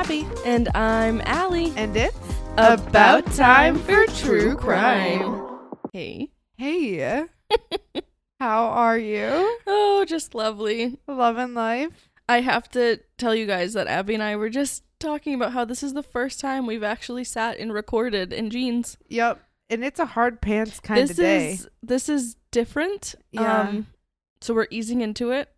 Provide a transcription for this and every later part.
Abby. And I'm Allie. And it's About time for true crime. Hey. Hey. How are you? Oh, just lovely. Loving life? I have to tell you guys that Abby and I were just talking about how this is the first time we've actually sat and recorded in jeans. Yep. And it's a hard pants kind this of day. is this is different. Yeah. Um so we're easing into it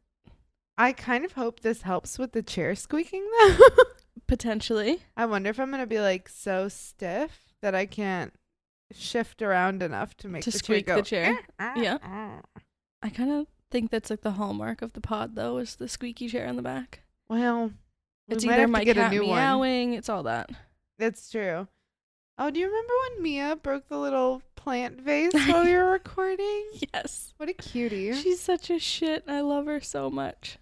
I kind of hope this helps with the chair squeaking though. potentially. I wonder if I'm going to be like so stiff that I can't shift around enough to make To the squeak chair the go. chair. "Ah, Yeah. ah." I kind of think that's like the hallmark of the pod though is the squeaky chair in the back. Well, we It's might either my get a cat new one. meowing, it's all that. That's true. Oh, do you remember when Mia broke the little plant vase while we were recording? Yes. What a cutie. She's such a shit. I love her so much.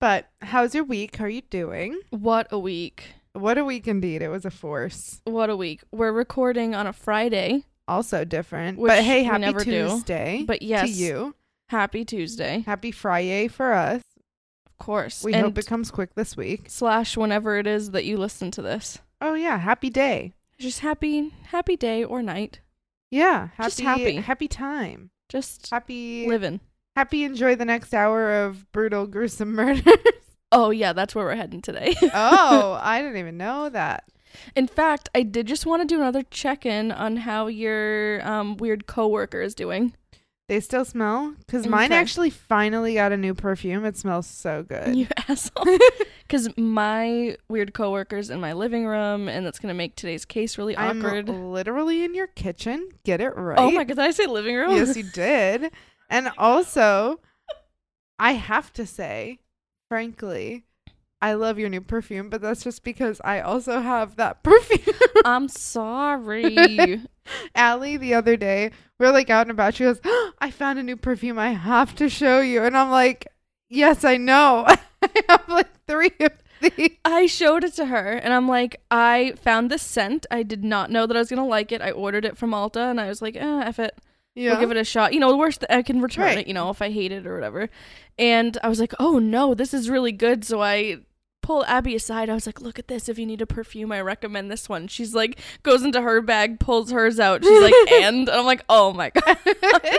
But how's your week? How are you doing? What a week. What a week indeed. It was a force. What a week. We're recording on a Friday, Also different. But hey, happy never do. Tuesday but yes, to you. happy Tuesday. Happy Friday for us. Of course. We and hope it comes quick this week. slash whenever it is that you listen to this. Oh yeah, happy day. Just happy happy day or night. Yeah, happy Just happy. happy time. Just Happy living. Happy enjoy the next hour of brutal gruesome murders. Oh yeah, that's where we're heading today. oh, I didn't even know that. In fact, I did just want to do another check-in on how your um, weird coworker is doing. They still smell because mine actually finally got a new perfume. It smells so good. You asshole. Because my weird coworker's in my living room, and that's gonna make today's case really I'm awkward. literally in your kitchen. Get it right. Oh my god, did I say living room? yes, you did. And also, I have to say, frankly, I love your new perfume, but that's just because I also have that perfume. I'm sorry. Allie, the other day, we are like out and about. She goes, I found a new perfume. I have to show you. And I'm like, Yes, I know. I have like three of these. I showed it to her, and I'm like, I found this scent. I did not know that I was gonna like it. I ordered it from Ulta, and I was like, eh, F it. Yeah. We'll give it a shot. You know, the worst I can return Right. it, you know, if I hate it or whatever. And I was like, oh no, this is really good. So I pull Abby aside. I was like, look at this. If you need a perfume, I recommend this one. She's like, goes into her bag, pulls hers out. She's like, and? and I'm like, oh my God.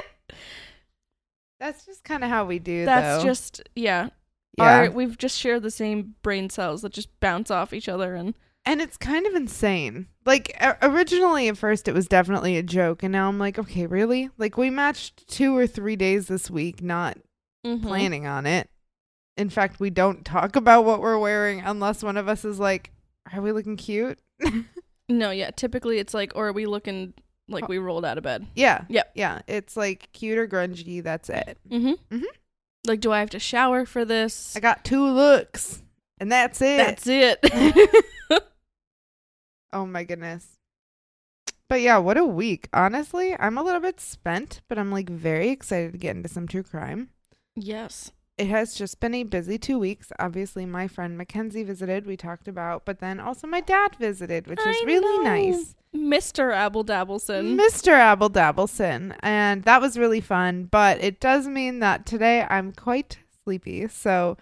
That's just kind of how we do, That's though. just, yeah. yeah. Our, we've just shared the same brain cells that just bounce off each other. And and it's kind of insane. Like originally at first it was definitely a joke and now I'm like, okay, really? Like we matched 2 or 3 days this week not Mhm. planning on it. In fact, we don't talk about what we're wearing unless one of us is like, are we looking cute? No, yeah. Typically it's like, or are we looking like we rolled out of bed? yeah. Yep. Yeah, it's like cute or grungy, that's it. Mm-hmm. Mhm. Like, do I have to shower for this? I got two looks and that's it. That's it. oh my goodness. But yeah, what a week. Honestly, I'm a little bit spent, but I'm like very excited to get into some true crime. yes. It has just been a busy two weeks. Obviously, my friend Mackenzie visited, we talked about, but then also my dad visited, which was really know. nice. Mr. Abel Dabbleson. Mr. Abel Dabbleson. And that was really fun, but it does mean that today I'm quite sleepy. So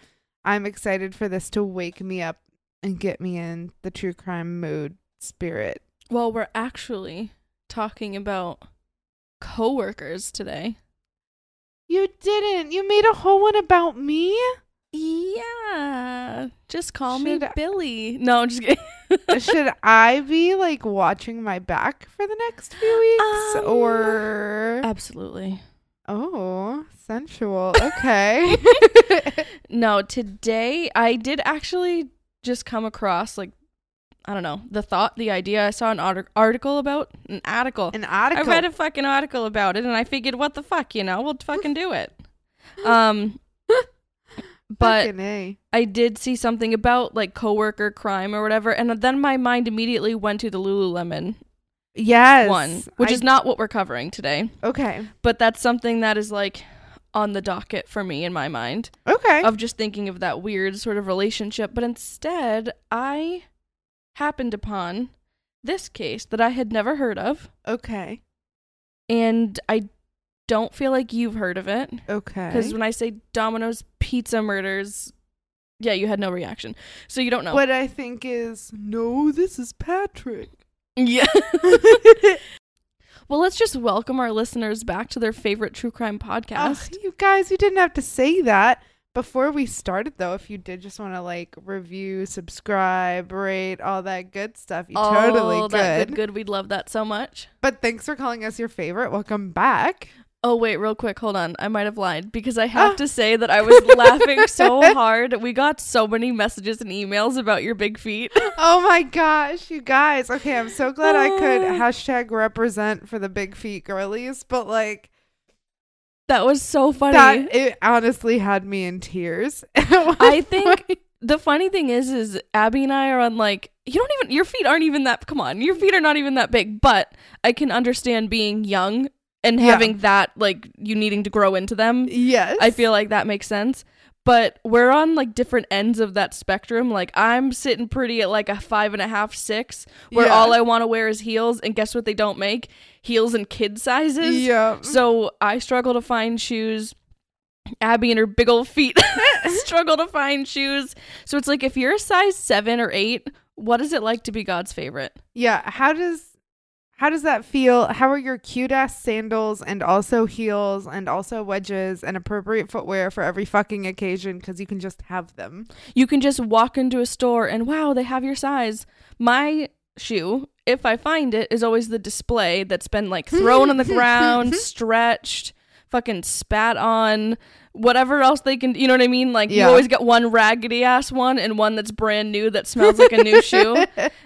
I'm excited for this to wake me up and get me in the true crime mood spirit. well, we're actually talking about coworkers today. You didn't. You made a whole one about me? Yeah. Just call Should me I- Billy. No, I'm just kidding. Should I be like watching my back for the next few weeks? Um, or. Absolutely. Oh, sensual. Okay. No, today I did actually just come across like I don't know, the thought, the idea. I saw an artic- article about an article. An article. I read a fucking article about it and I figured what the fuck, you know, we'll fucking do it. Um but. I did see something about like coworker crime or whatever and then my mind immediately went to the Lululemon Yes. one, which I- is not what we're covering today, Okay. but that's something that is like on the docket for me in my mind Okay. of just thinking of that weird sort of relationship, but instead I happened upon this case that I had never heard of okay. and I don't feel like you've heard of it Okay. because when I say Domino's Pizza Murders, Yeah, you had no reaction. So you don't know. What I think is, no, this is Patrick. Yeah. well, let's just welcome our listeners back to their favorite true crime Oh, podcast. you guys, you didn't have to say that. Before we started, though, if you did just want to like review, subscribe, rate, all that good stuff, you totally Oh, that could. good, good. We'd love that so much. But thanks for calling us your favorite. Welcome back. Oh wait, real quick, hold on. I might have lied because I have Oh. to say that I was laughing so hard. We got so many messages and emails about your big feet. Oh my gosh, you guys. Okay, I'm so glad I could Ah. hashtag represent for the big feet girlies, but like That was so funny. that it honestly had me in tears. I think the funny thing is is Abby and I are on like you don't even your feet aren't even that come on. Your feet are not even that big, but I can understand being young and Yeah. having that like you needing to grow into them. yes. I feel like that makes sense. But we're on like different ends of that spectrum. Like I'm sitting pretty at like a five and a half, six, where Yeah. all I want to wear is heels, and guess what they don't make? Heels in kid sizes. Yeah. So I struggle to find shoes. Abby and her big old feet struggle to find shoes. So it's like if you're a size seven or eight, what is it like to be God's favorite? Yeah, how does how does that feel? How are your cute ass sandals and also heels and also wedges and appropriate footwear for every fucking occasion because you can just have them? You can just walk into a store and wow, they have your size. My shoe, if I find it, is always the display that's been like thrown on the ground, stretched, fucking spat on, whatever else they can. You know what I mean? Like Yeah. you always get one raggedy ass one and one that's brand new that smells like a new shoe,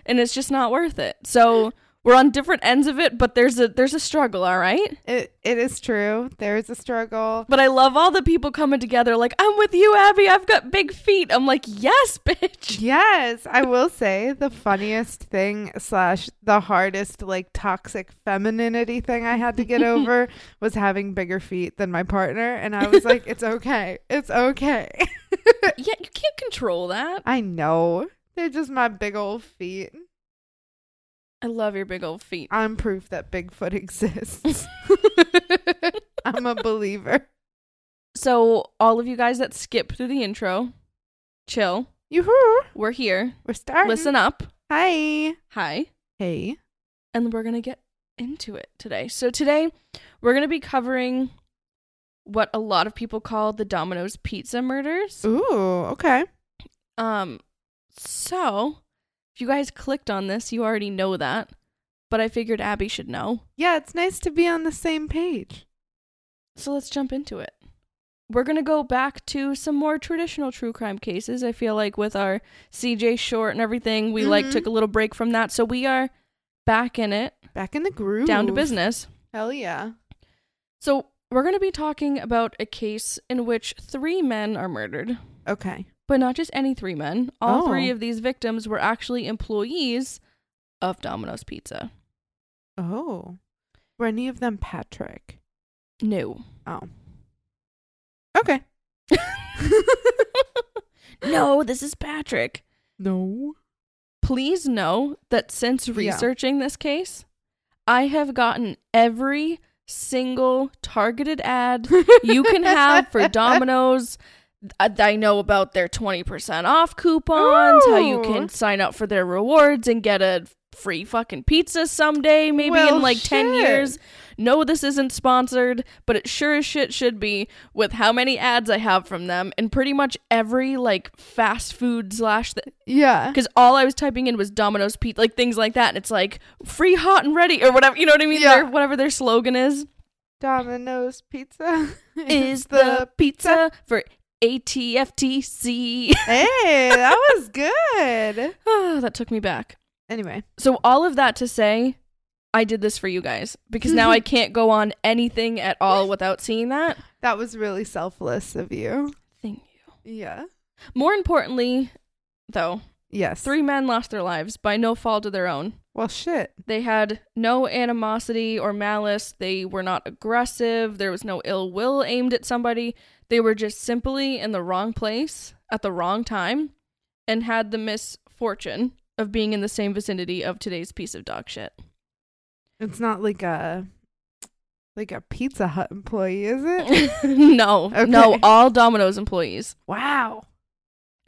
and it's just not worth it. So we're on different ends of it, but there's a there's a struggle, all right. It it is true. There is a struggle. But I love all the people coming together. Like I'm with you, Abby. I've got big feet. I'm like, yes, bitch. Yes, I will say the funniest thing slash the hardest like toxic femininity thing I had to get over was having bigger feet than my partner, and I was like, it's okay, it's okay. yeah, you can't control that. I know they're just my big old feet. I love your big old feet. I'm proof that Bigfoot exists. I'm a believer. So, all of you guys that skip through the intro, chill. Yoo-hoo. We're here. We're starting. Listen up. Hi. Hi. Hey. And we're going to get into it today. So, today we're going to be covering what a lot of people call the Domino's pizza murders. Ooh, okay. Um so, if you guys clicked on this, you already know that, but I figured Abby should know. Yeah, it's nice to be on the same page. So let's jump into it. We're going to go back to some more traditional true crime cases. I feel like with our CJ short and everything, we like Mhm. took a little break from that. So we are back in it, Back in the groove. down to business. Hell yeah. So we're going to be talking about a case in which three men are murdered, Okay. But not just any three men. All Oh. three of these victims were actually employees of Domino's Pizza. Oh. Were any of them Patrick? No. Oh. Okay. no, this is Patrick. no. Please know that since Yeah. researching this case, I have gotten every single targeted ad you can have for Domino's. I know about their 20% off coupons, how you can oh. sign up for their rewards and get a free fucking pizza someday, maybe Well, in like 10 years. No, this isn't sponsored, but it sure as shit should be with how many ads I have from them and pretty much every like fast food slash th- Yeah. because all I was typing in was Domino's Pizza, like things like that, and it's like free hot and ready or whatever. You know what I mean? Yeah. Their, whatever their slogan is Domino's Pizza is the pizza for ATFTC. hey, that was good. Ah, that took me back. Anyway, So all of that to say, I did this for you guys because now I can't go on anything at all without seeing that. that was really selfless of you. Thank you. Yeah. More importantly, though, Yes. three men lost their lives by no fault of their own. Well, shit. They had no animosity or malice. They were not aggressive. There was no ill will aimed at somebody. They were just simply in the wrong place at the wrong time and had the misfortune of being in the same vicinity of today's piece of dog shit. It's not like a like a Pizza Hut employee, is it? no, no, all Domino's employees. wow.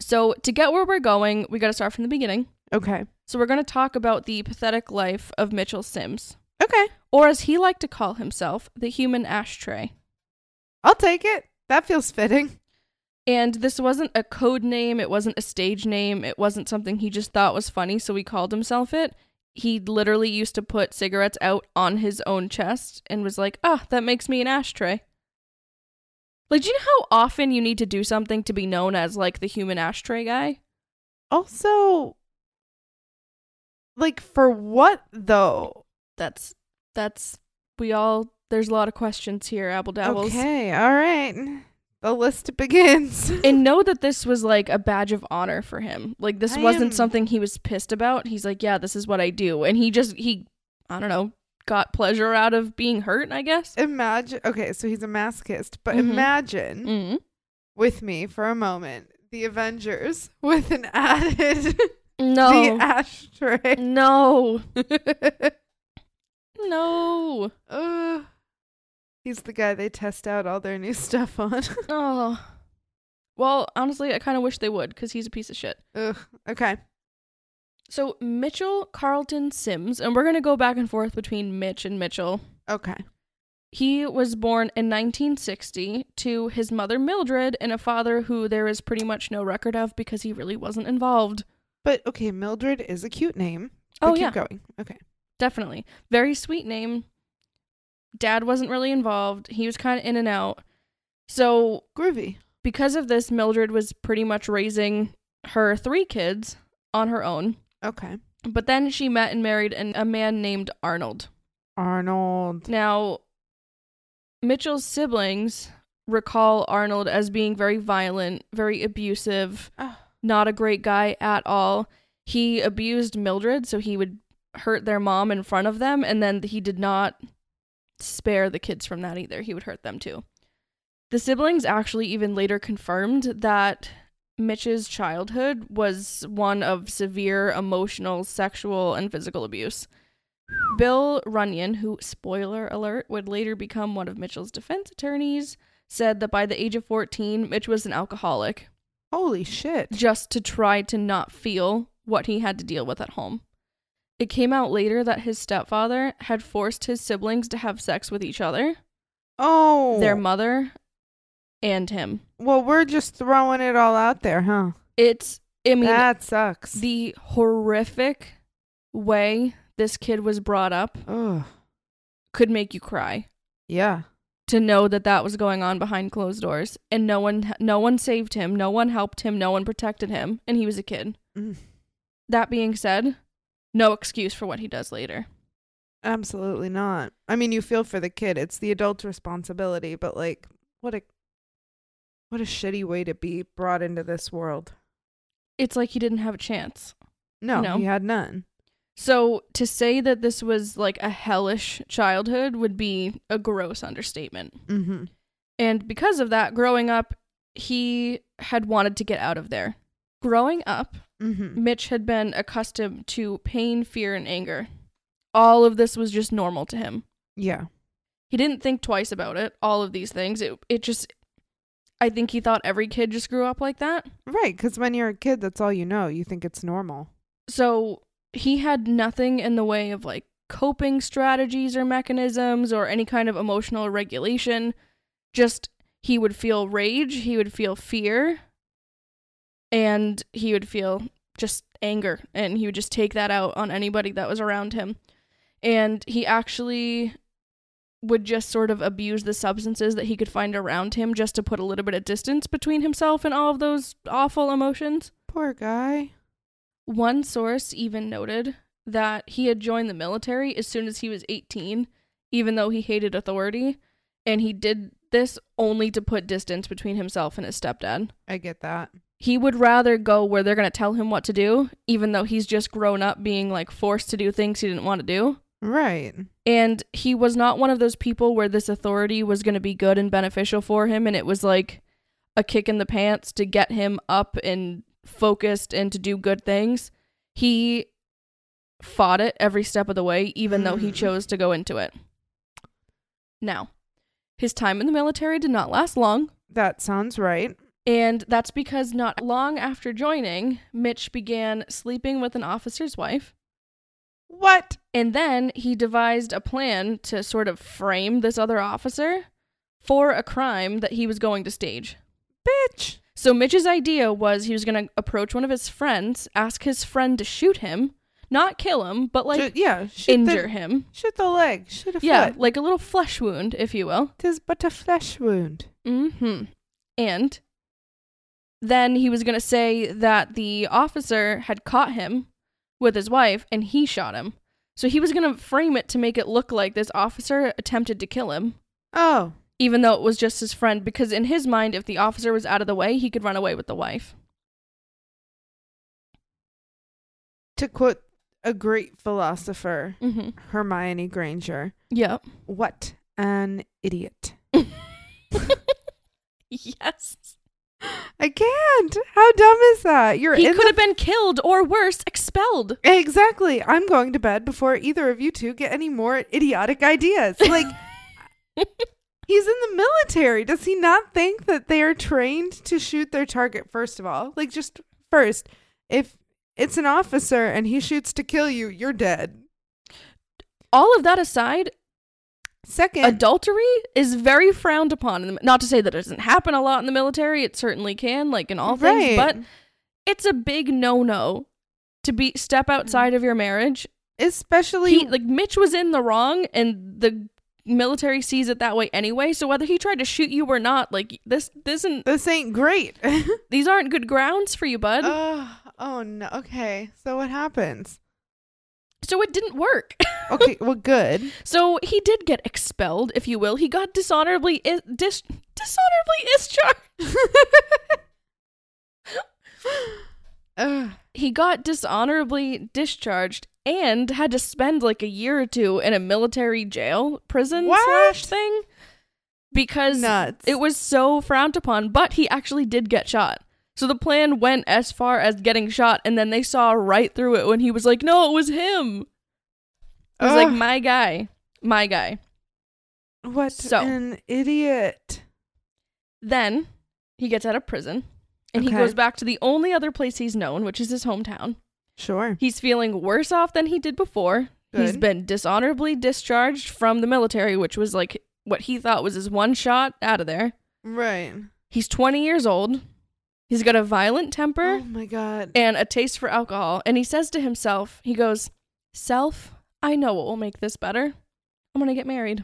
So, to get where we're going, we got to start from the beginning. Okay. So, we're going to talk about the pathetic life of Mitchell Sims, Okay. or as he liked to call himself, the human ashtray. I'll take it. That feels fitting. And this wasn't a code name, it wasn't a stage name, it wasn't something he just thought was funny, so he called himself it. He literally used to put cigarettes out on his own chest and was like, ah, that makes me an ashtray. Like, do you know how often you need to do something to be known as like the human ashtray guy? Also, like, for what though? That's, that's, we all, there's a lot of questions here, Apple Dabbles. Okay. All right. The list begins. and know that this was like a badge of honor for him. Like this I wasn't am- something he was pissed about. He's like, yeah, this is what I do, and he just he, I don't know, got pleasure out of being hurt. I guess. imagine. Okay. So he's a masochist, but Mhm. imagine Mm. with me for a moment the Avengers with an added No, the ashtray. no, no. Ugh. He's the guy they test out all their new stuff on. Oh. Well, honestly, I kind of wish they would because he's a piece of shit. Ugh. Okay. So Mitchell Carlton Sims, and we're gonna go back and forth between Mitch and Mitchell. Okay. He was born in 1960 to his mother Mildred and a father who there is pretty much no record of because he really wasn't involved. But okay, Mildred is a cute name. But Oh keep yeah, going. Okay. definitely. Very sweet name. Dad wasn't really involved. He was kind of in and out. So, Groovy. because of this, Mildred was pretty much raising her three kids on her own. Okay. But then she met and married an, a man named Arnold. Arnold. Now, Mitchell's siblings recall Arnold as being very violent, very abusive, Oh, not a great guy at all. He abused Mildred, so he would hurt their mom in front of them, and then he did not spare the kids from that either. He would hurt them too. The siblings actually even later confirmed that Mitch's childhood was one of severe emotional, sexual, and physical abuse. Bill Runyon, who, spoiler alert, would later become one of Mitchell's defense attorneys, said that by the age of 14, Mitch was an alcoholic holy shit. just to try to not feel what he had to deal with at home. It came out later that his stepfather had forced his siblings to have sex with each other, Oh. their mother, and him. well, we're just throwing it all out there, huh? It's, I mean, that sucks. the horrific way this kid was brought up Ugh. could make you cry. Yeah. to know that that was going on behind closed doors and no one no one saved him no one helped him no one protected him and he was a kid Mm. that being said no excuse for what he does later Absolutely not. I mean, you feel for the kid. It's the adult's responsibility, but like, what a what a shitty way to be brought into this world. it's like he didn't have a chance No, No. he had none. so to say that this was like a hellish childhood would be a gross understatement Mm-hmm. and because of that growing up he had wanted to get out of there growing up Mm-hmm. Mitch had been accustomed to pain, fear, and anger. All of this was just normal to him. Yeah. He didn't think twice about it, all of these things. It it just I think he thought every kid just grew up like that. Right, because when you're a kid, that's all you know. You think it's normal. So he had nothing in the way of like coping strategies or mechanisms or any kind of emotional regulation. Just he would feel rage, he would feel fear, and he would feel just anger and he would just take that out on anybody that was around him. And he actually would just sort of abuse the substances that he could find around him just to put a little bit of distance between himself and all of those awful emotions. Poor guy. One source even noted that he had joined the military as soon as he was 18, even though he hated authority, and he did this only to put distance between himself and his stepdad. I get that. He would rather go where they're going to tell him what to do, even though he's just grown up being like forced to do things he didn't want to do. Right. And he was not one of those people where this authority was going to be good and beneficial for him, and it was like a kick in the pants to get him up and focused and to do good things. He fought it every step of the way, even though he Mm. chose to go into it. Now, his time in the military did not last long. That sounds right. And that's because not long after joining, Mitch began sleeping with an officer's wife. What? And then he devised a plan to sort of frame this other officer for a crime that he was going to stage. Bitch. So Mitch's idea was he was going to approach one of his friends, ask his friend to shoot him, not kill him, but like yeah. Shoot injure the, him. Shoot the leg. Shoot a Yeah, foot. like a little flesh wound, if you will. Tis but a flesh wound. Mm-hmm. And then he was going to say that the officer had caught him with his wife and he shot him. So he was going to frame it to make it look like this officer attempted to kill him, Oh. even though it was just his friend, because in his mind, if the officer was out of the way, he could run away with the wife. To quote a great philosopher, hmm Hermione Granger, Yep. what an idiot. yes. I can't. How dumb is that? You're He could the have been killed or worse, expelled. Exactly. I'm going to bed before either of you two get any more idiotic ideas. Like he's in the military. Does he not think that they are trained to shoot their target first of all? Like just first, if it's an officer and he shoots to kill you, you're dead. All of that aside, Second, adultery is very frowned upon. In the, not to say that it doesn't happen a lot in the military. It certainly can, like in all things. But it's a big no-no to be step mm. outside of your marriage. especially He, like Mitch was in the wrong, and the military sees it that way anyway. So whether he tried to shoot you or not, like this, this isn't. this ain't great. These aren't good grounds for you, bud. oh, oh no. Okay. So what happens? So it didn't work. Okay, well good. So he did get expelled, if you will. He got dishonorably I- dis- dishonorably discharged. He got dishonorably discharged and had to spend like a year or two in a military jail prison What? slash thing because Nuts. it was so frowned upon. But he actually did get shot. So the plan went as far as getting shot, and then they saw right through it when he was like, "No, it was him." I was like my guy, my guy. What So- an idiot. Then he gets out of prison and he goes back to the only other place he's known, which is his hometown. Sure. He's feeling worse off than he did before. He's been dishonorably discharged from the military, which was like what he thought was his one shot out of there. Right. He's 20 years old. He's got a violent temper Oh my god. and a taste for alcohol. And he says to himself, he goes, Self, I know what will make this better. I'm going to get married.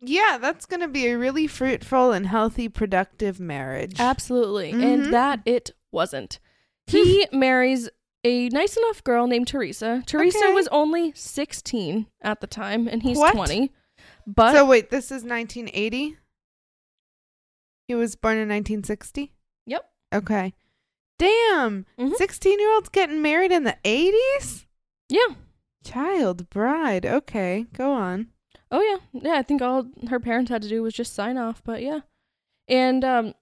Yeah, that's going to be a really fruitful and healthy, productive marriage. Absolutely. Mhm. And that it wasn't. He marries a nice enough girl named Teresa. Teresa Okay. was only 16 at the time, and he's What? 20. But so wait, this is 1980? He was born in 1960? Yep. Okay. Damn. Mhm. 16-year-olds getting married in the 80s? yeah. Child bride. Okay, go on. Oh yeah. Yeah, I think all her parents had to do was just sign off, but yeah. And um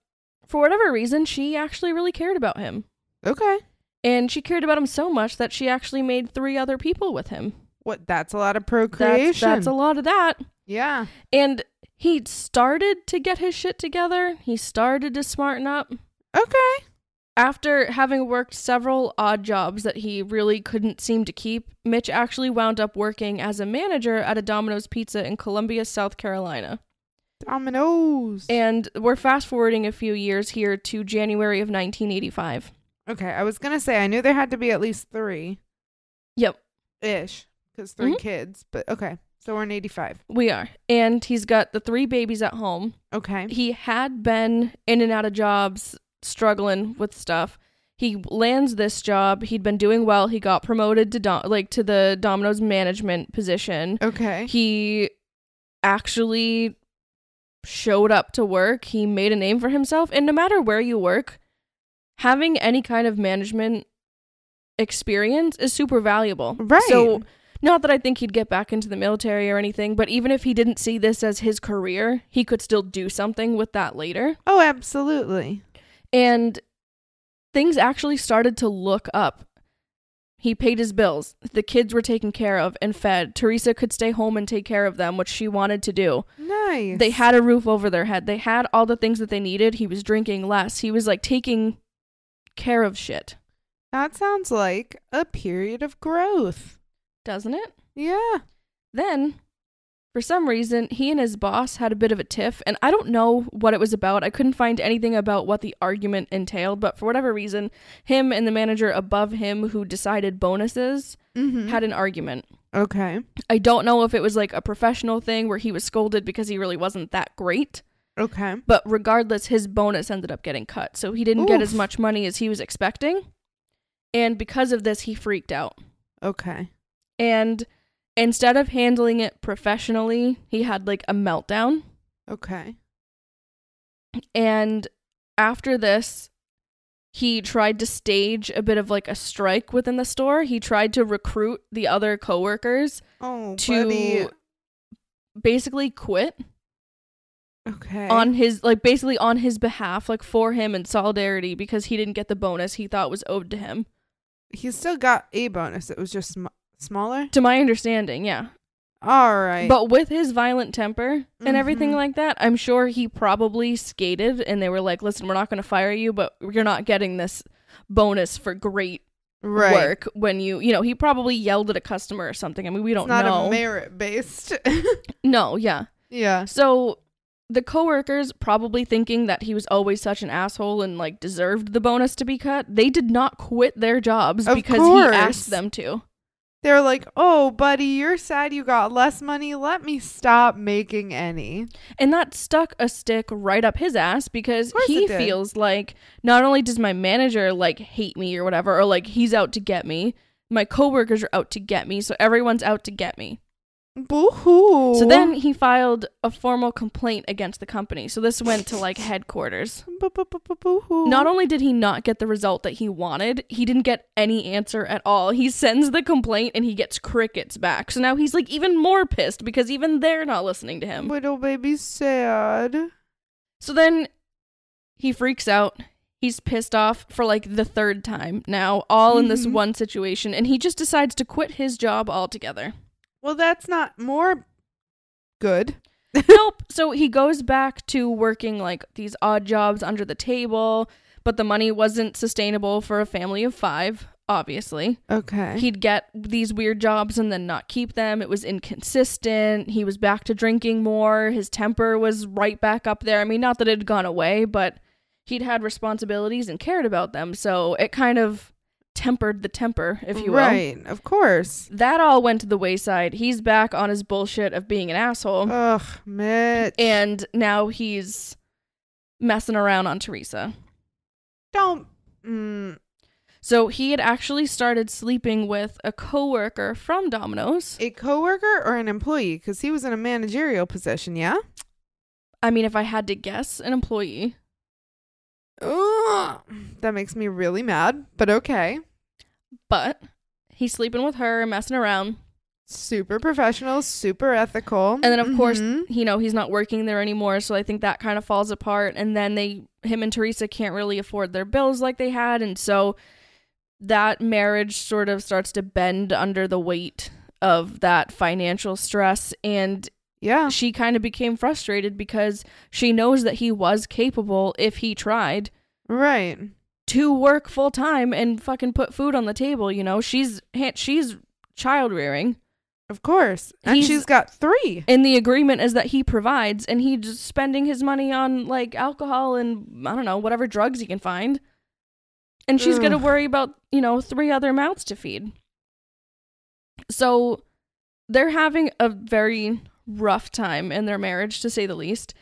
for whatever reason, she actually really cared about him. Okay. And she cared about him so much that she actually made three other people with him. What that's a lot of That's, procreation. that's a lot of that. yeah. And he started to get his shit together. He started to smarten up. Okay. After having worked several odd jobs that he really couldn't seem to keep, Mitch actually wound up working as a manager at a Domino's Pizza in Columbia, South Carolina. Domino's. And we're fast forwarding a few years here to January of 1985. okay, I was going to say I knew there had to be at least 3 Yep, ish cuz 3 Mhm. kids, but okay. So we're in 85. we are. And he's got the three babies at home. Okay. He had been in and out of jobs, struggling with stuff. He lands this job. He'd been doing well. He got promoted to Dom- like to the Domino's management position. Okay. He actually showed up to work. He made a name for himself. And no matter where you work, having any kind of management experience is super valuable. Right. So, not that I think he'd get back into the military or anything, but even if he didn't see this as his career, he could still do something with that later. Oh, absolutely. And things actually started to look up. He paid his bills. The kids were taken care of and fed. Teresa could stay home and take care of them, which she wanted to do. Nice. They had a roof over their head. They had all the things that they needed. He was drinking less. He was like taking care of shit, That sounds like a period of growth. Doesn't it? Yeah. Then, for some reason, he and his boss had a bit of a tiff, and I don't know what it was about. I couldn't find anything about what the argument entailed, but for whatever reason, him and the manager above him who decided bonuses Mm-hmm. had an argument. okay. I don't know if it was like a professional thing where he was scolded because he really wasn't that great, Okay. but regardless, his bonus ended up getting cut. So he didn't get as much money as he was expecting. And because of this, he freaked out. Okay. And instead of handling it professionally, he had like a meltdown. Okay. And after this, he tried to stage a bit of like a strike within the store. He tried to recruit the other coworkers Oh, to buddy. basically quit Okay. on his like basically on his behalf, like for him in solidarity because he didn't get the bonus he thought was owed to him. he still got a bonus. It was just smaller. To my understanding, yeah. All right. But with his violent temper and everything Mhm. like that, I'm sure he probably skated and they were like, listen, we're not going to fire you, but you're not getting this bonus for great right. work when you, you know, he probably yelled at a customer or something. I mean, we don't it's not know. a merit based. no, yeah. yeah. So the coworkers probably thinking that he was always such an asshole and like deserved the bonus to be cut, they did not quit their jobs Of because course. he asked them to. They're like, "Oh, buddy, you're sad you got less money. Let me stop making any." And that stuck a stick right up his ass because he feels like not only does my manager like hate me or whatever, or like he's out to get me, my coworkers are out to get me, so everyone's out to get me. Boo hoo. So then he filed a formal complaint against the company. So this went to like headquarters. Boo hoo. Not only did he not get the result that he wanted, he didn't get any answer at all. He sends the complaint and he gets crickets back. So now he's like even more pissed because even they're not listening to him. little baby sad. So then he freaks out. He's pissed off for like the third time now, all in this Mhm. one situation, and he just decides to quit his job altogether. Well, that's not more good. nope. So he goes back to working like these odd jobs under the table, but the money wasn't sustainable for a family of five, obviously. Okay. He'd get these weird jobs and then not keep them. It was inconsistent. He was back to drinking more. His temper was right back up there. I mean, not that it had gone away, but he'd had responsibilities and cared about them. So it kind of tempered the temper, if you will. Right. Of course. That all went to the wayside. He's back on his bullshit of being an asshole. Ugh, Mitch. and now he's messing around on Teresa. don't. Mm, So he had actually started sleeping with a coworker from Domino's. a coworker or an employee? Because he was in a managerial position. Yeah. I mean, if I had to guess, an employee. Ugh, that makes me really mad. But okay. But he's sleeping with her, and messing around. Super professional. Super ethical. And then of course, Mhm. you know, he's not working there anymore, so I think that kind of falls apart and then they him and Teresa can't really afford their bills like they had and so that marriage sort of starts to bend under the weight of that financial stress and yeah. she kind of became frustrated because she knows that he was capable if he tried Right. to work full time and fucking put food on the table, you know. She's she's child rearing. Of course. And He's- she's got three. And the agreement is that he provides and he's just spending his money on like alcohol and I don't know, whatever drugs he can find. And she's going to worry about, you know, three other mouths to feed. So they're having a very rough time in their marriage to say the least.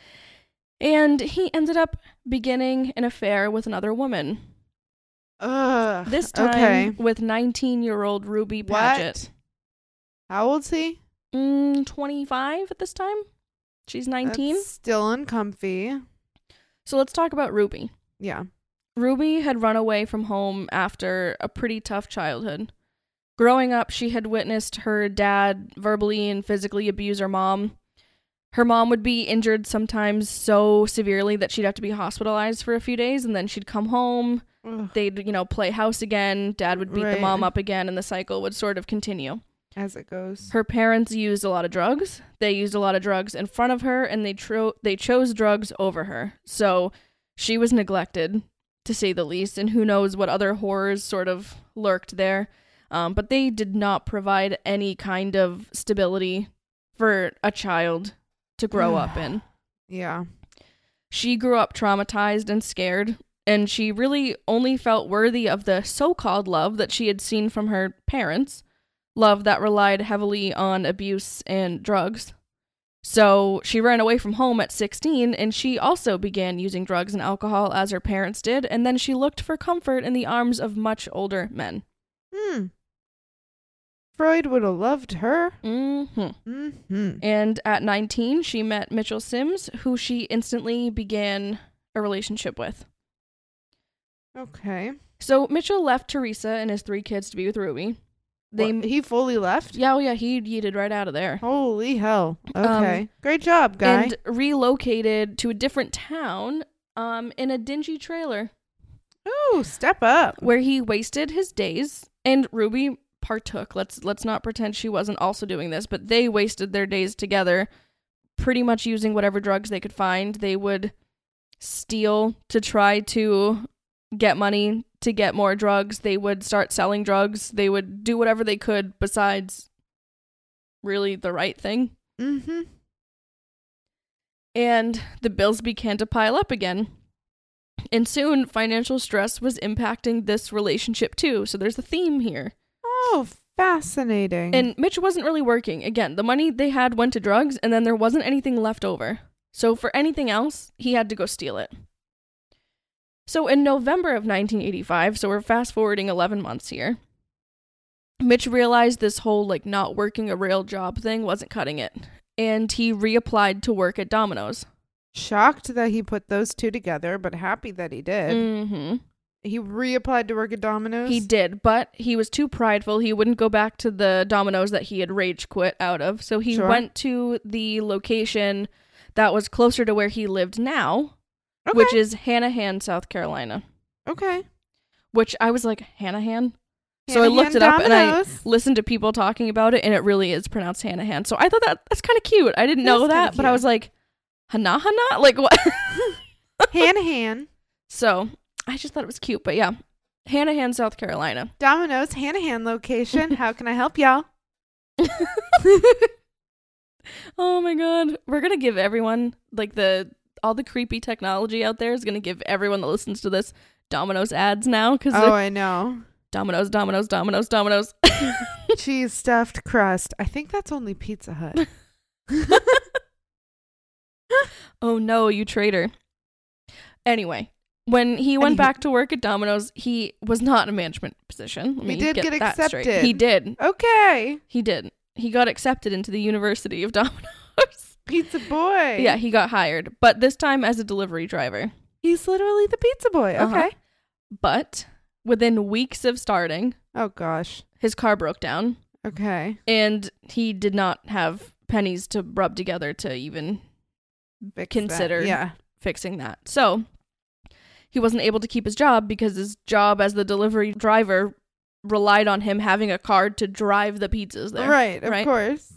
And he ended up beginning an affair with another woman. Ugh. This time Okay. with 19 year old Ruby Padgett. What? How old's he? Mm, 25 at this time? She's 19. That's still uncomfy. So let's talk about Ruby. Yeah. Ruby had run away from home after a pretty tough childhood. Growing up, she had witnessed her dad verbally and physically abuse her mom. Her mom would be injured sometimes so severely that she'd have to be hospitalized for a few days, and then she'd come home Ugh, They'd, you know, play house again. Dad would beat the mom up again, and the cycle would sort of continue. as it goes. Her parents used a lot of drugs. They used a lot of drugs in front of her, and they tro- they chose drugs over her. So she was neglected, to say the least. And who knows what other horrors sort of lurked there. Um, but they did not provide any kind of stability for a child to grow up in. Yeah. She grew up traumatized and scared, and she really only felt worthy of the so called love that she had seen from her parents, love that relied heavily on abuse and drugs. So she ran away from home at 16, and she also began using drugs and alcohol as her parents did, and then she looked for comfort in the arms of much older men. Hmm. Freud would have loved her. Mm-hmm. Mm-hmm. And at 19, she met Mitchell Sims, who she instantly began a relationship with. Okay. So Mitchell left Teresa and his three kids to be with Ruby. They, What, he fully left? yeah, oh yeah, he yeeted right out of there Holy hell. Um, Okay. Great job, guy. and relocated to a different town, um, in a dingy trailer Ooh, step up. where he wasted his days. And Ruby partook. Let's let's not pretend she wasn't also doing this, but they wasted their days together, pretty much using whatever drugs they could find. They would steal to try to get money to get more drugs. They would start selling drugs. They would do whatever they could besides really the right thing. Mm-hmm. And the bills began to pile up again. And soon financial stress was impacting this relationship too. So there's a theme here. Oh, fascinating. And Mitch wasn't really working. Again, the money they had went to drugs, and then there wasn't anything left over. So for anything else, he had to go steal it. So in November of 1985, so we're fast forwarding 11 months here, Mitch realized this whole like not working a real job thing wasn't cutting it. And he reapplied to work at Domino's. Shocked that he put those two together, but happy that he did. Mm-hmm. He reapplied to work at Domino's. He did, but he was too prideful. He wouldn't go back to the Domino's that he had rage quit out of. So he Sure. went to the location that was closer to where he lived now, okay. which is Hanahan, South Carolina. okay. Which I was like, Hanahan? So I looked Hanahan it up and I listened to people talking about it, and it really is pronounced Hanahan. So I thought that that's kind of cute. I didn't know kinda that, but I cute. was like, Hanahana? Like what? Hanahan. so I just thought it was cute. But yeah, Hanahan, South Carolina. Domino's Hanahan location. How can I help y'all? Oh my god. We're gonna give everyone like the all the creepy technology out there is gonna give everyone that listens to this Domino's ads now because oh, I know. Domino's, Domino's, Domino's, Domino's. Cheese stuffed crust. I think that's only Pizza Hut. oh no, you traitor. Anyway, when he went Anywho. back to work at Domino's, he was not in a management position. Let He did get that straight. accepted. He did. okay. He did. He got accepted into the University of Domino's. Pizza boy. yeah, he got hired, but this time as a delivery driver. He's literally the pizza boy. Uh-huh. Okay. But within weeks of starting, Oh gosh. his car broke down. Okay. and he did not have pennies to rub together to even Fix that. Yeah. fixing that. So he wasn't able to keep his job because his job as the delivery driver relied on him having a card to drive the pizzas there. Right. Of right? course.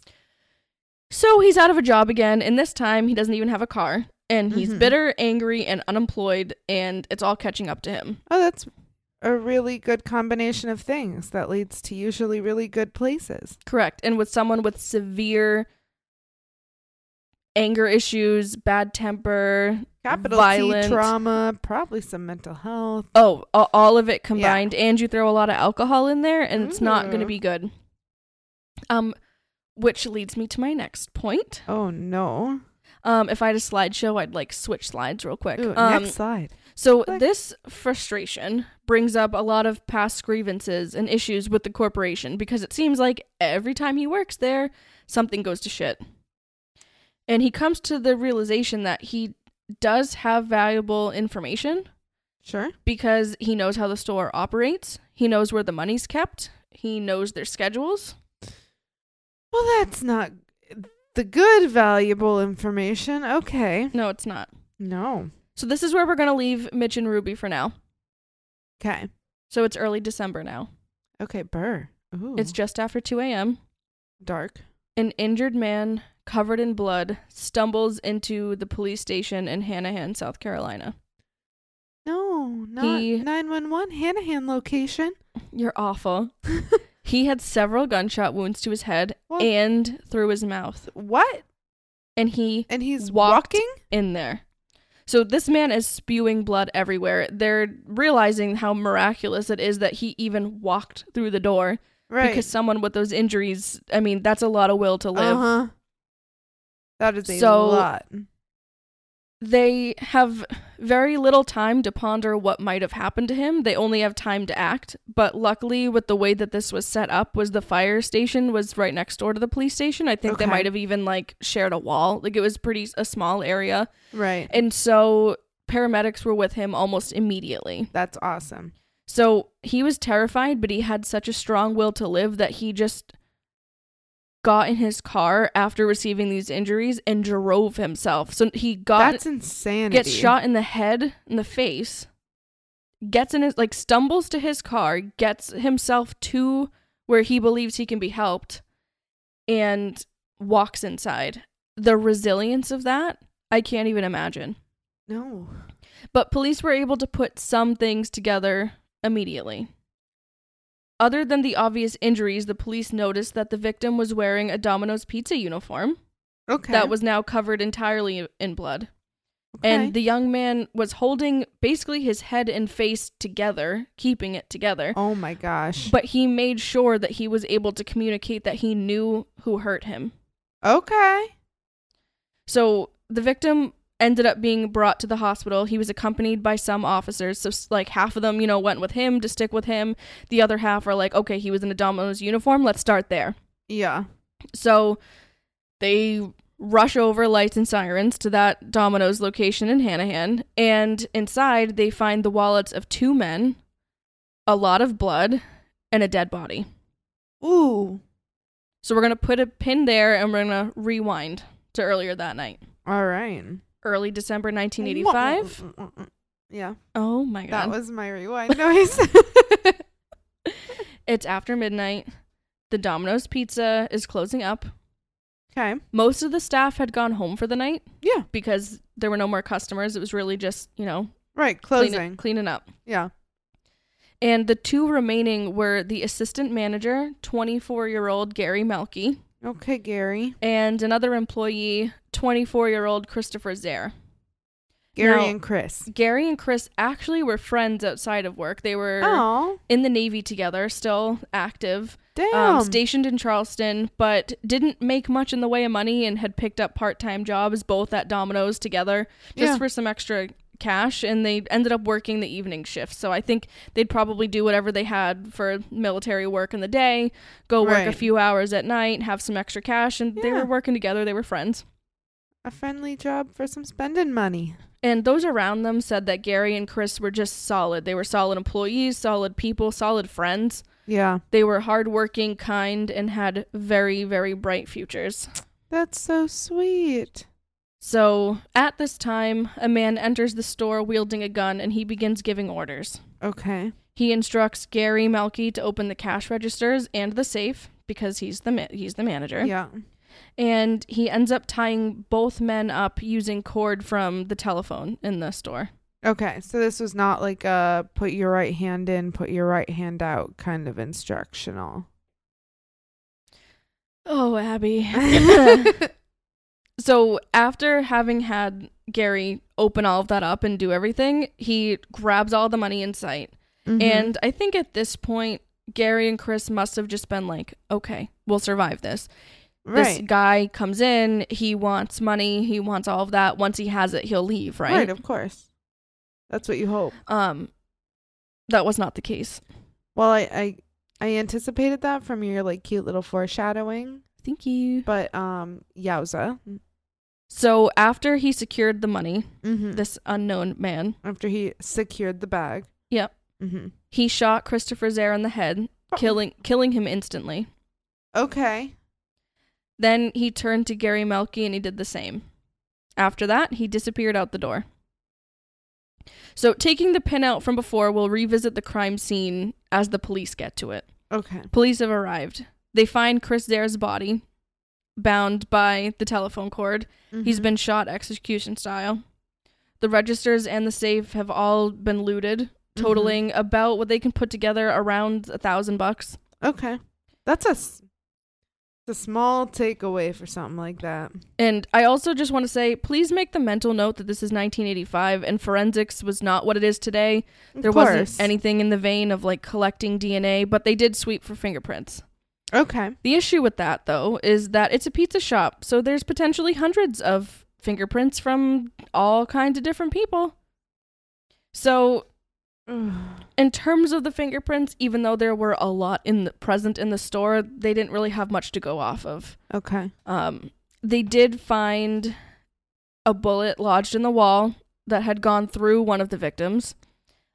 So he's out of a job again, and this time he doesn't even have a car. And he's Mhm. bitter, angry, and unemployed, and it's all catching up to him. Oh, that's a really good combination of things that leads to usually really good places. Correct. And with someone with severe anger issues, bad temper, Capital violent. T trauma, probably some mental health. Oh, all of it combined, and you throw a lot of alcohol in there, and it's not going to be good. Um, which leads me to my next point. Oh no. Um, if I had a slideshow, I'd like switch slides real quick. Ooh, um, next slide. so Click. this frustration brings up a lot of past grievances and issues with the corporation because it seems like every time he works there, something goes to shit. And he comes to the realization that he does have valuable information Sure. because he knows how the store operates. He knows where the money's kept. He knows their schedules. Well, that's not the good, valuable information. Okay. No, it's not. No. So this is where we're going to leave Mitch and Ruby for now. Okay. So it's early December now. Okay, burr. Ooh. It's just after 2 a.m. dark. An injured man covered in blood stumbles into the police station in Hanahan, South Carolina. No, not He- 911 Hanahan location. You're awful. he had several gunshot wounds to his head and through his mouth. What? And he And he's walking? in there. So this man is spewing blood everywhere. They're realizing how miraculous it is that he even walked through the door Right. because someone with those injuries, I mean, that's a lot of will to live. Uh-huh. That is a So- lot. They have very little time to ponder what might have happened to him. They only have time to act. But luckily, with the way that this was set up, was the fire station was right next door to the police station. I think they might have even like shared a wall. Like it was pretty a small area, Right. and so paramedics were with him almost immediately. That's awesome. So he was terrified, but he had such a strong will to live that he just got in his car after receiving these injuries and drove himself. So he got That's insanity. gets shot in the head, in the face, gets in his like stumbles to his car, gets himself to where he believes he can be helped, and walks inside. The resilience of that, I can't even imagine. No. But police were able to put some things together immediately. Other than the obvious injuries, the police noticed that the victim was wearing a Domino's pizza uniform Okay. that was now covered entirely in blood. okay. And the young man was holding basically his head and face together, keeping it together. Oh my gosh. But he made sure that he was able to communicate that he knew who hurt him. okay. So the victim ended up being brought to the hospital. He was accompanied by some officers. So, like, half of them, you know, went with him to stick with him. The other half are like, okay, he was in a Domino's uniform. Let's start there. Yeah. So they rush over lights and sirens to that Domino's location in Hanahan, and inside they find the wallets of two men, a lot of blood, and a dead body. Ooh. So we're gonna put a pin there and we're gonna rewind to earlier that night. All right. Early December 1985. Yeah. Oh my god. That was my rewind noise. it's after midnight. The Domino's pizza is closing up. okay. Most of the staff had gone home for the night Yeah. because there were no more customers. It was really just, you know, Right. cleaning, Closing. cleaning up. Yeah. And the two remaining were the assistant manager, 24 year old Gary Melky, Okay, Gary. and another employee, 24 year old Christopher Zare. Gary Now- and Chris. Gary and Chris actually were friends outside of work. They were Oh, in the Navy together, still active, damn. um, stationed in Charleston, but didn't make much in the way of money and had picked up part time jobs both at Domino's together just Yeah. for some extra cash. And they ended up working the evening shift. So I think they'd probably do whatever they had for military work in the day, go work a few hours at night, have some extra cash. And they were working together, they were friends. A friendly job for some spending money. And those around them said that Gary and Chris were just solid. They were solid employees, solid people, solid friends. Yeah. They were hardworking, kind, and had very, very bright futures. That's so sweet. So, at this time, a man enters the store wielding a gun and he begins giving orders. Okay. He instructs Gary Melky to open the cash registers and the safe because he's the ma- he's the manager. Yeah. And he ends up tying both men up using cord from the telephone in the store. Okay. So this was not like a put your right hand in, put your right hand out kind of instructional. Oh, Abby. so after having had Gary open all of that up and do everything, he grabs all the money in sight. Mhm. And I think at this point, Gary and Chris must have just been like, okay, we'll survive this. This guy comes in, he wants money, he wants all of that. Once he has it, he'll leave, right? Right, of course. That's what you hope. Um that was not the case. Well, I, I I anticipated that from your like cute little foreshadowing, Thank you. but um, yowza. So after he secured the money, Mm-hmm. this unknown man, After he secured the bag. Yep. Mm-hmm. he shot Christopher Zare in the head, killing killing him instantly. Okay. Then he turned to Gary Melky and he did the same. After that, he disappeared out the door. So, taking the pin out from before, we'll revisit the crime scene as the police get to it. Okay. Police have arrived. They find Chris Dare's body bound by the telephone cord. He's Mhm. been shot execution style. The registers and the safe have all been looted, totaling about what they can put together around a thousand bucks. Okay. That's a, s- it's a small takeaway for something like that. And I also just want to say, please make the mental note that this is 1985 and forensics was not what it is today. Of There course. wasn't anything in the vein of like collecting DNA, but they did sweep for fingerprints. Okay. The issue with that, though, is that it's a pizza shop, so there's potentially hundreds of fingerprints from all kinds of different people. So, in terms of the fingerprints, even though there were a lot in the, present in the store, they didn't really have much to go off of. okay. Um, they did find a bullet lodged in the wall that had gone through one of the victims.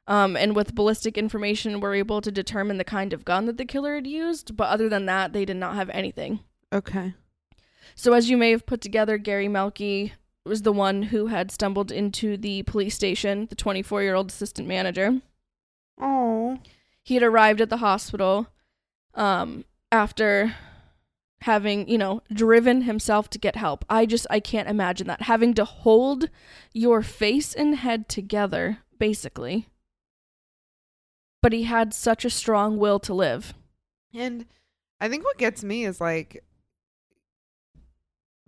Um, and with ballistic information, were able to determine the kind of gun that the killer had used. But other than that, they did not have anything. Okay. So, as you may have put together, Gary Melky was the one who had stumbled into the police station, the 24 year old assistant manager. Oh. He had arrived at the hospital um, after having, you know, driven himself to get help. I just, I can't imagine that. Having to hold your face and head together, basically. But he had such a strong will to live. And I think what gets me is like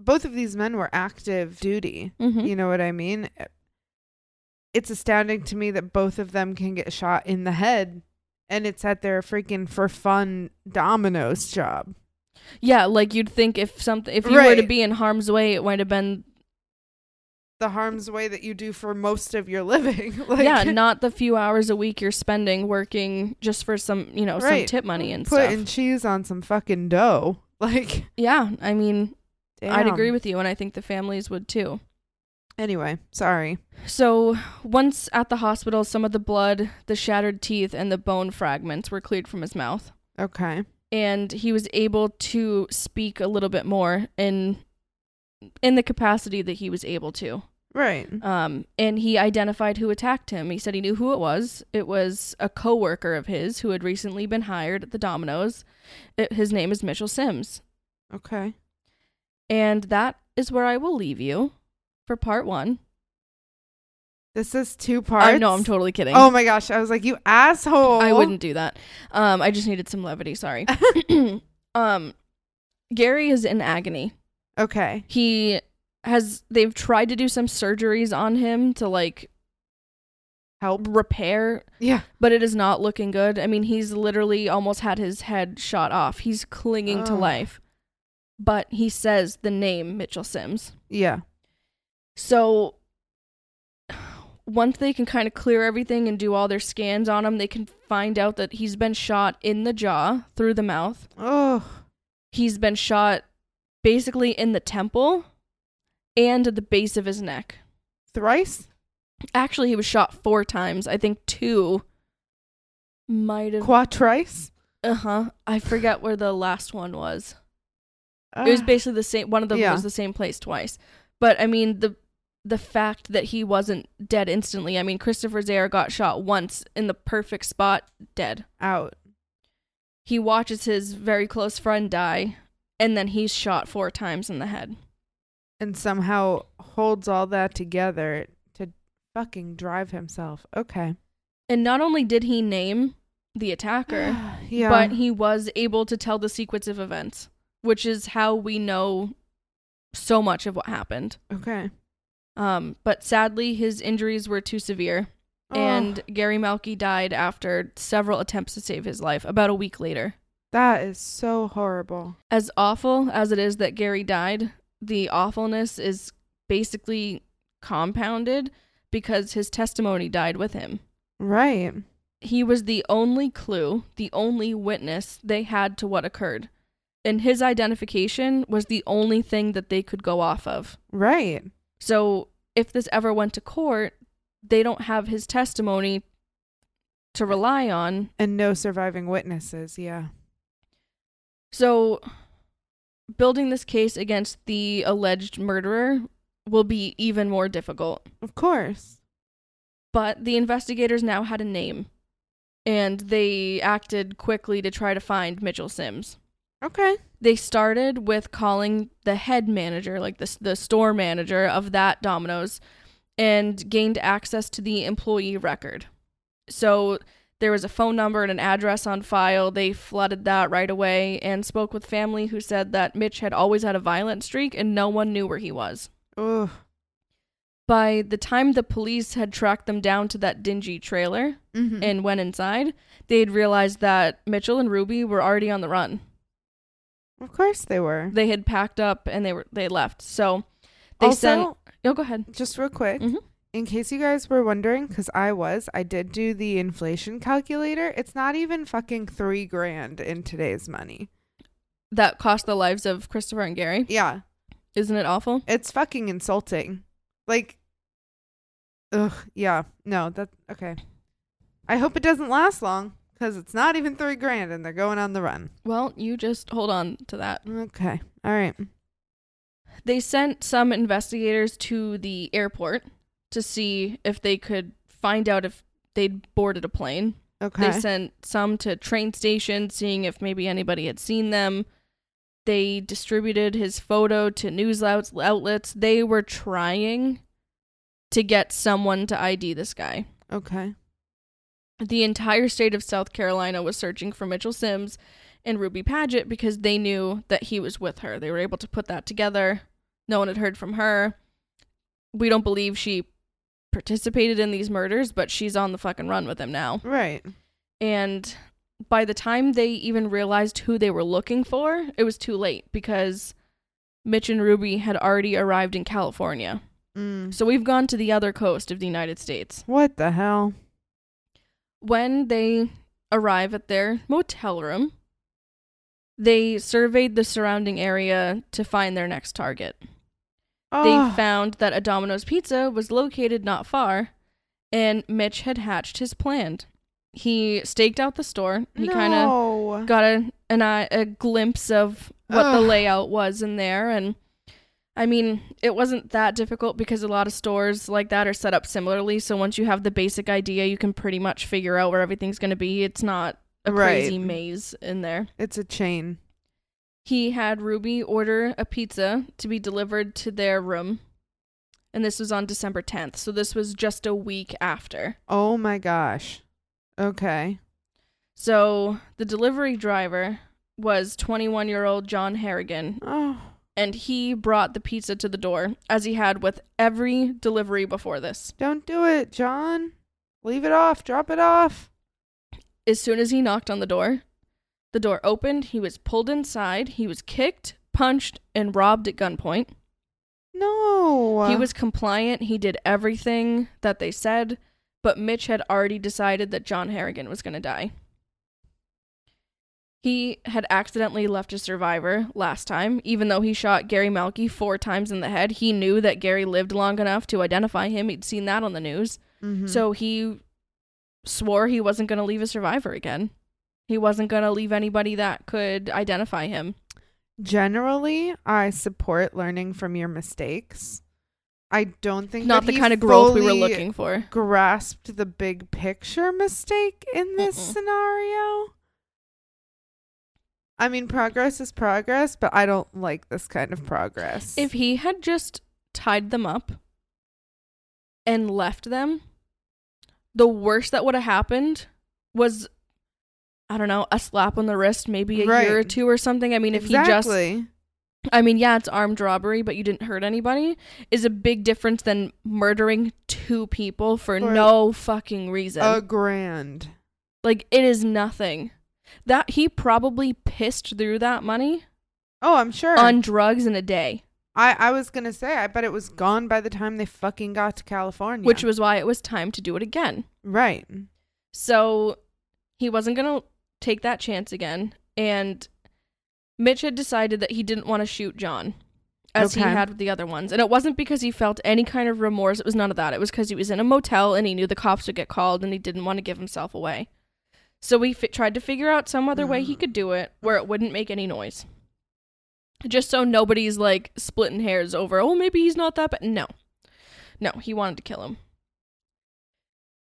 both of these men were active duty. Mm-hmm. You know what I mean? It's astounding to me that both of them can get shot in the head and it's at their freaking for fun Domino's job. Yeah, like you'd think if something, if you were to be in harm's way, it might have been The harm's way that you do for most of your living. like, yeah, not the few hours a week you're spending working just for some, you know, some tip money and putting stuff. cheese on some fucking dough. Like, Yeah, I mean, I'd agree with you, and I think the families would too. Anyway, sorry. So, once at the hospital, some of the blood, the shattered teeth, and the bone fragments were cleared from his mouth, Okay. and he was able to speak a little bit more in in the capacity that he was able to. Right. Um, and he identified who attacked him. He said he knew who it was. It was a coworker of his who had recently been hired at the Domino's. It, his name is Mitchell Sims. Okay. And that is where I will leave you for part one. This is two parts. I know I'm totally kidding. Oh my gosh. I was like, you asshole. I wouldn't do that. Um, I just needed some levity. Sorry. um, Gary is in agony. Okay. He has. They've tried to do some surgeries on him to like Help. repair, Yeah. but it is not looking good. I mean, he's literally almost had his head shot off. He's clinging to life, but he says the name Mitchell Sims. Yeah. So once they can kind of clear everything and do all their scans on him, they can find out that he's been shot in the jaw through the mouth. Oh. He's been shot basically in the temple and at the base of his neck. Thrice? Actually, he was shot four times. I think two might have. Quatrice? Uh huh. I forget where the last one was. It was Ah. basically the same. One of them Yeah. was the same place twice. But I mean the the fact that he wasn't dead instantly. I mean Christopher Zare got shot once in the perfect spot, dead. out. He watches his very close friend die, and then he's shot four times in the head. And somehow holds all that together to fucking drive himself. Okay. And not only did he name the attacker, yeah. but he was able to tell the sequence of events, which is how we know so much of what happened. okay. Um, but sadly, his injuries were too severe, and Gary Melky died after several attempts to save his life about a week later. that is so horrible. As awful as it is that Gary died, the awfulness is basically compounded because his testimony died with him. Right. He was the only clue, the only witness they had to what occurred. And his identification was the only thing that they could go off of. Right. So if this ever went to court, they don't have his testimony to rely on. And no surviving witnesses. Yeah. So building this case against the alleged murderer will be even more difficult. Of course. But the investigators now had a name, and they acted quickly to try to find Mitchell Sims. Okay. They started with calling the head manager, like the, the store manager of that Domino's, and gained access to the employee record. So there was a phone number and an address on file. They flooded that right away and spoke with family who said that Mitch had always had a violent streak and no one knew where he was. Ugh. By the time the police had tracked them down to that dingy trailer Mhm. and went inside, they had realized that Mitchell and Ruby were already on the run. Of course they were. They had packed up and they were they left. So they also, sent Oh, go ahead. just real quick, Mhm. in case you guys were wondering, because I was, I did do the inflation calculator. It's not even fucking three grand in today's money. That cost the lives of Christopher and Gary. Yeah, Isn't it awful? it's fucking insulting. Like, ugh, yeah, no, that okay. I hope it doesn't last long because it's not even three grand and they're going on the run. Well, you just hold on to that. Okay, all right. They sent some investigators to the airport to see if they could find out if they'd boarded a plane. Okay. They sent some to train stations, seeing if maybe anybody had seen them. They distributed his photo to news outlets. They were trying to get someone to ID this guy. okay. The entire state of South Carolina was searching for Mitchell Sims and Ruby Padgett because they knew that he was with her. They were able to put that together. No one had heard from her. We don't believe she participated in these murders, but she's on the fucking run with him now. Right. And by the time they even realized who they were looking for, it was too late because Mitch and Ruby had already arrived in California. Mm. So we've gone to the other coast of the United States. What the hell? When they arrive at their motel room, they surveyed the surrounding area to find their next target. Oh, They ah. found that a Domino's Pizza was located not far, and Mitch had hatched his plan. He staked out the store. He kind of got a an a glimpse of what the layout was in there and I mean, it wasn't that difficult because a lot of stores like that are set up similarly, so once you have the basic idea, you can pretty much figure out where everything's going to be. It's not a crazy maze in there. It's a chain. He had Ruby order a pizza to be delivered to their room. And this was on December 10th, so this was just a week after. Oh my gosh. Okay. So, the delivery driver was 21-year-old John Harrigan, Oh. And he brought the pizza to the door as he had with every delivery before this. Don't do it, John. Leave it off. Drop it off. As soon as he knocked on the door, the door opened, he was pulled inside, he was kicked, punched, and robbed at gunpoint. No. He was compliant, he did everything that they said, but Mitch had already decided that John Harrigan was going to die. He had accidentally left a survivor last time, even though he shot Gary Melky four times in the head. He knew that Gary lived long enough to identify him. He'd seen that on the news. Mhm. So he swore he wasn't going to leave a survivor again. He wasn't going to leave anybody that could identify him. generally, I support learning from your mistakes. I don't think Not the he kind of growth we were looking for. Grasped the big picture mistake in this Mm-mm. scenario. I mean, progress is progress, but I don't like this kind of progress. If he had just tied them up and left them, the worst that would have happened was I don't know, a slap on the wrist, maybe a year or two or something. I mean, if he just. I mean, yeah, it's armed robbery, but you didn't hurt anybody is a big difference than murdering two people for For no fucking reason. a grand. like it is nothing. That he probably pissed through that money Oh, I'm sure. on drugs in a day, I I was gonna say, I bet it was gone by the time they fucking got to California. which was why it was time to do it again. right. So he wasn't going to take that chance again. And Mitch had decided that he didn't want to shoot John as he Okay. had with the other ones. And it wasn't because he felt any kind of remorse. It was none of that. It was because he was in a motel and he knew the cops would get called and he didn't want to give himself away. So we fi- tried to figure out some other way he could do it where it wouldn't make any noise. Just so nobody's like splitting hairs over, oh, maybe he's not that bad. No. No, he wanted to kill him.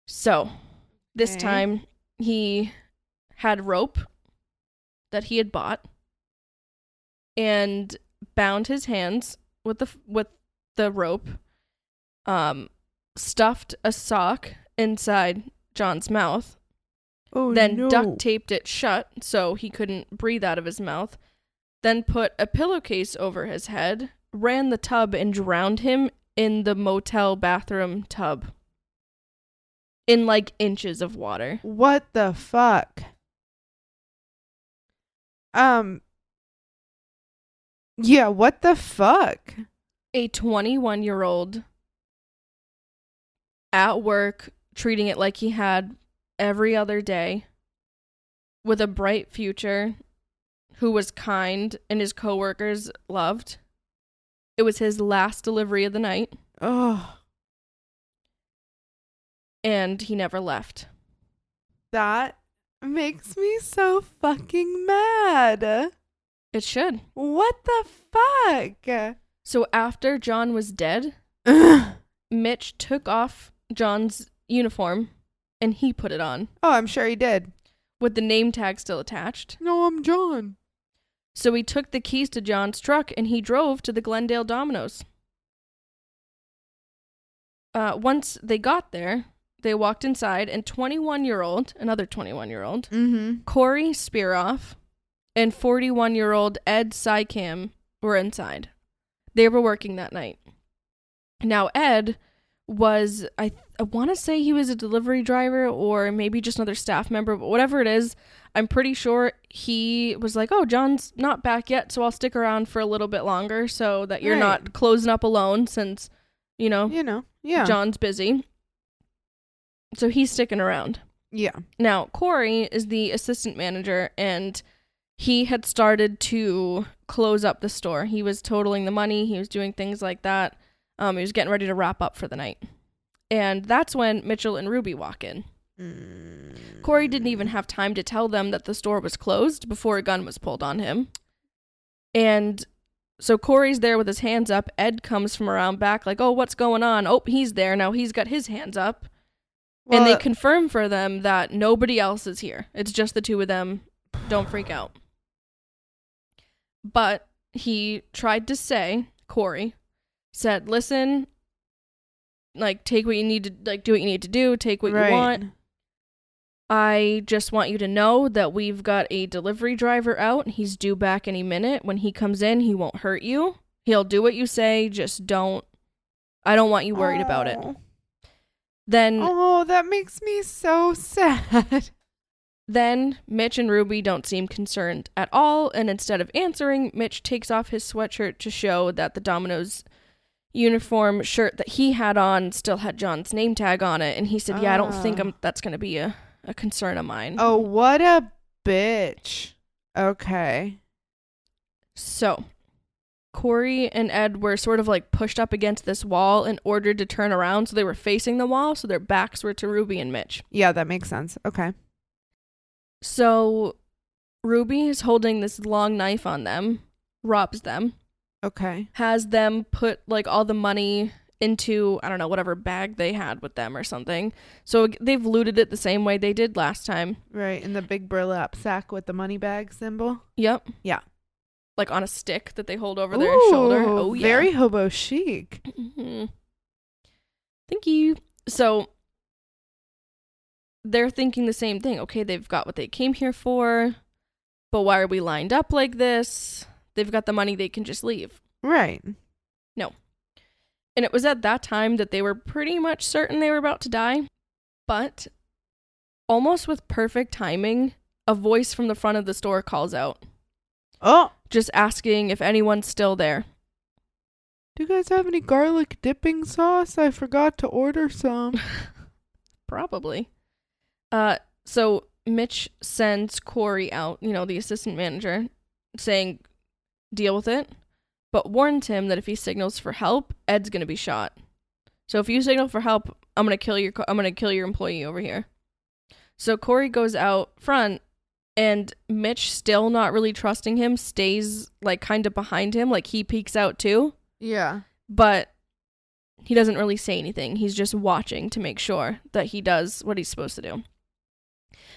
So, this Okay. time he had rope that he had bought and bound his hands with the with the rope um stuffed a sock inside John's mouth Oh then duct taped it shut so he couldn't breathe out of his mouth, then put a pillowcase over his head, ran the tub and drowned him in the motel bathroom tub. In like inches of water. What the fuck? Um. Yeah, what the fuck? A 21 year old at work treating it like he had every other day with a bright future who was kind and his coworkers loved. It was his last delivery of the night. Oh, and he never left. that makes me so fucking mad. It should. What the fuck? So after John was dead, Mitch took off John's uniform and he put it on Oh, I'm sure he did. with the name tag still attached. No, I'm John. So he took the keys to John's truck and he drove to the Glendale Domino's. Uh, once they got there, they walked inside, and 21 year old, another 21 year old, Mm-hmm. Corey Spearoff and 41 year old Ed Sykam were inside. They were working that night. Now, Ed was, I, I want to say he was a delivery driver or maybe just another staff member, but whatever it is, I'm pretty sure he was like, oh, John's not back yet, so I'll stick around for a little bit longer so that you're Right. not closing up alone since, you know, You know, yeah. John's busy. So he's sticking around. Yeah. Now, Corey is the assistant manager and he had started to close up the store. He was totaling the money, he was doing things like that. Um, he was getting ready to wrap up for the night. And that's when Mitchell and Ruby walk in. Corey didn't even have time to tell them that the store was closed before a gun was pulled on him. And so Corey's there with his hands up. Ed comes from around back, like, oh, what's going on? Oh, he's there. Now he's got his hands up and they confirm for them that nobody else is here. It's just the two of them. Don't freak out. But he tried to say, Corey said, listen, like, take what you need to, like, do what you need to do, take what right. you want. I just want you to know that we've got a delivery driver out. He's due back any minute. When he comes in, he won't hurt you. He'll do what you say. Just don't. I don't want you worried about it. Oh. Then Oh, that makes me so sad. Then Mitch and Ruby don't seem concerned at all, and instead of answering, Mitch takes off his sweatshirt to show that the Domino's uniform shirt that he had on still had John's name tag on it, and he said, "Yeah, I don't think Ah. I'm, that's going to be a, a concern of mine." Oh, what a bitch. Okay. So, Corey and Ed were sort of like pushed up against this wall and ordered to turn around, so they were facing the wall, so their backs were to Ruby and Mitch. Yeah, that makes sense. Okay. So, Ruby is holding this long knife on them, robs them. Okay. has them put like all the money into I don't know whatever bag they had with them or something. So they've looted it the same way they did last time. Right. In the big burlap sack with the money bag symbol. Yep. Yeah. Like on a stick that they hold over their shoulder. Oh yeah. Very hobo chic. Mhm. Thank you. So they're thinking the same thing. Okay, they've got what they came here for, but why are we lined up like this? They've got the money, they can just leave. Right. No. And it was at that time that they were pretty much certain they were about to die. But almost with perfect timing, a voice from the front of the store calls out, Oh, just asking if anyone's still there. do you guys have any garlic dipping sauce? I forgot to order some. Probably. Uh, so Mitch sends Corey out, you know, the assistant manager, saying, deal with it, but warns him that if he signals for help, Ed's gonna be shot. So if you signal for help, I'm gonna kill your co- I'm gonna kill your employee over here. So Corey goes out front, and Mitch, still not really trusting him, stays like kind of behind him, like he peeks out too yeah. but he doesn't really say anything. He's just watching to make sure that he does what he's supposed to do.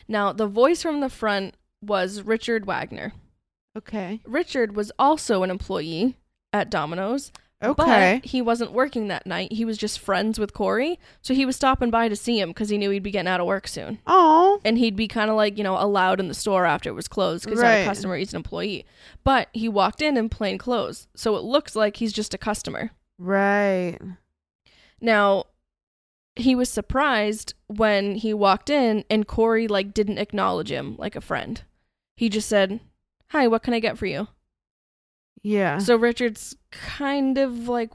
Now, the voice from the front was Richard Wagner. Okay. Richard was also an employee at Domino's, Okay. but he wasn't working that night. He was just friends with Corey, so he was stopping by to see him because he knew he'd be getting out of work soon. Oh. And he'd be kind of like, you know, allowed in the store after it was closed because he's not a customer, he's an employee. But he walked in in plain clothes, so it looks like he's just a customer. Right. Now, he was surprised when he walked in and Corey like didn't acknowledge him like a friend. He just said, "Hi, what can I get for you?" Yeah. So Richard's kind of like,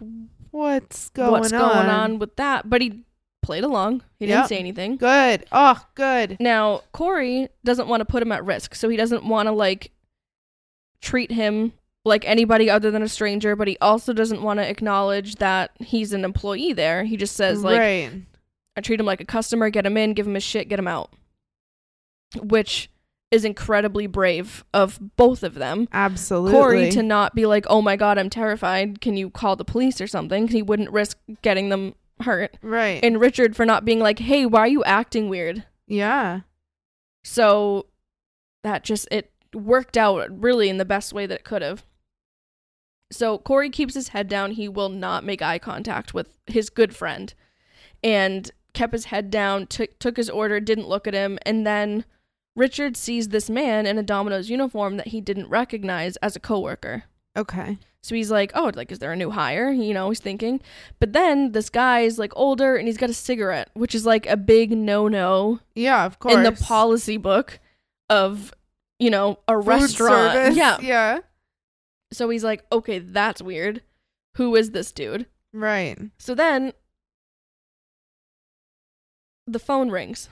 What's going "What's on? going on with that?" But he played along. He didn't say anything. Good. Oh, good. Now, Corey doesn't want to put him at risk, so he doesn't want to like treat him like anybody other than a stranger, but he also doesn't want to acknowledge that he's an employee there. He just says like right. I treat him like a customer, get him in, give him his shit, get him out. Which is incredibly brave of both of them. Absolutely. Corey to not be like, "Oh my god, I'm terrified. Can you call the police or something? he wouldn't risk getting them hurt. right. And Richard for not being like, "Hey, why are you acting weird?" yeah. So that just it worked out really in the best way that it could have. So Corey keeps his head down. He will not make eye contact with his good friend, and kept his head down. Took took his order. Didn't look at him. And then Richard sees this man in a Domino's uniform that he didn't recognize as a coworker. Okay. So he's like, "Oh, like is there a new hire?" You know, he's thinking. But then this guy's like older and he's got a cigarette, which is like a big no-no Yeah, of course. in the policy book of you know a Food restaurant service. yeah Yeah. so he's like okay that's weird who is this dude Right. so then the phone rings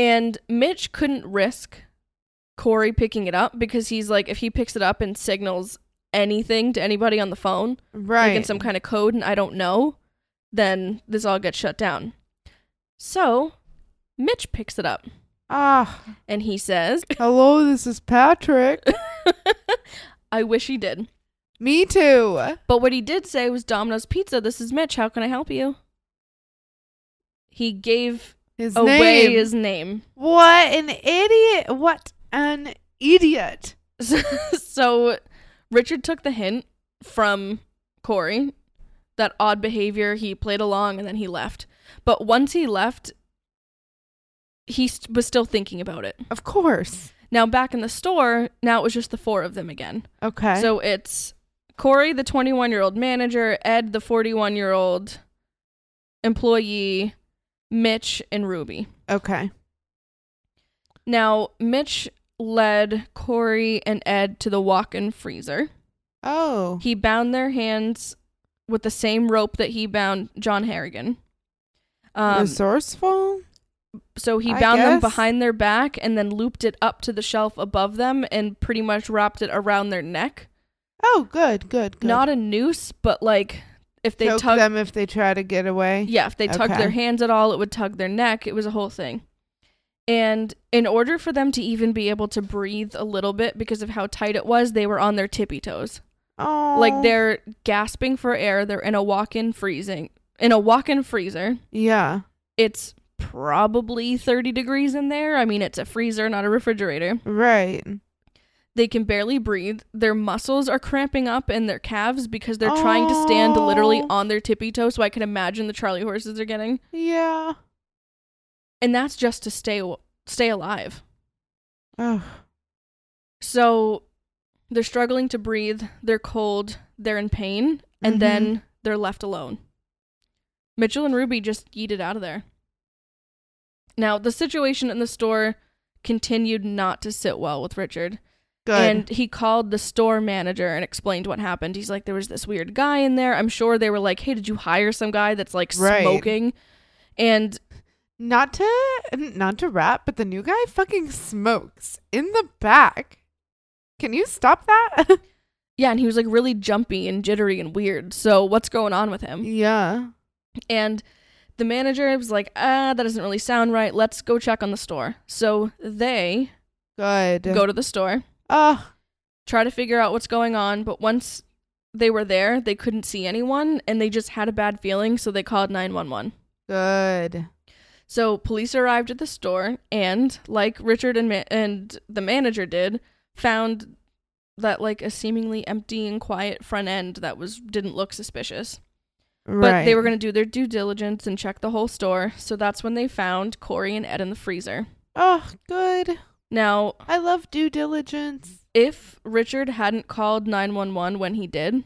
and mitch couldn't risk corey picking it up because he's like if he picks it up and signals anything to anybody on the phone Right. like in some kind of code and i don't know then this all gets shut down so mitch picks it up ah. and he says Hello, this is Patrick. I wish he did. Me too. But what he did say was Domino's Pizza, this is Mitch. How can I help you? He gave His away name. his name. What an idiot. What an idiot. so Richard took the hint from Corey, that odd behavior. He played along and then he left. But once he left, he st- was still thinking about it. Of course. Now, back in the store, now it was just the four of them again. Okay. So it's Corey, the 21 year old manager, Ed, the 41 year old employee, Mitch, and Ruby. okay. Now, Mitch led Corey and Ed to the walk in freezer. Oh. He bound their hands with the same rope that he bound John Harrigan. Um, Resourceful? so he I bound them behind their back and then looped it up to the shelf above them and pretty much wrapped it around their neck. Oh, good, good, good. Not a noose, but like if they Choke tug them if they try to get away. Yeah, if they tugged Okay. their hands at all, it would tug their neck. It was a whole thing. And in order for them to even be able to breathe a little bit because of how tight it was, they were on their tippy toes. Oh. Like they're gasping for air. They're in a walk-in freezing in a walk-in freezer. Yeah. It's probably 30 degrees in there. I mean, it's a freezer, not a refrigerator. Right. They can barely breathe. Their muscles are cramping up in their calves because they're trying to stand literally Oh. on their tippy toes. So I can imagine the Charlie horses they're getting. Yeah. and that's just to stay stay alive. Oh. So they're struggling to breathe, they're cold, they're in pain, and Mhm. then they're left alone. Mitchell and Ruby just yeeted out of there. Now, the situation in the store continued not to sit well with Richard. Good. And he called the store manager and explained what happened. He's like, there was this weird guy in there. I'm sure they were like, hey, did you hire some guy that's like Right. smoking? And not to not to rap, but the new guy fucking smokes in the back. Can you stop that? yeah, and he was like really jumpy and jittery and weird. So, what's going on with him? yeah. And the manager was like, ah, that doesn't really sound right. Let's go check on the store. So they Good. go to the store, Oh, try to figure out what's going on. But once they were there, they couldn't see anyone, and they just had a bad feeling, so they called 911. Good. So police arrived at the store and, like Richard and ma- and the manager did, found that like a seemingly empty and quiet front end that was didn't look suspicious. Right. But they were going to do their due diligence and check the whole store. So that's when they found Corey and Ed in the freezer. Oh, good. Now, I love due diligence. if Richard hadn't called 911 when he did,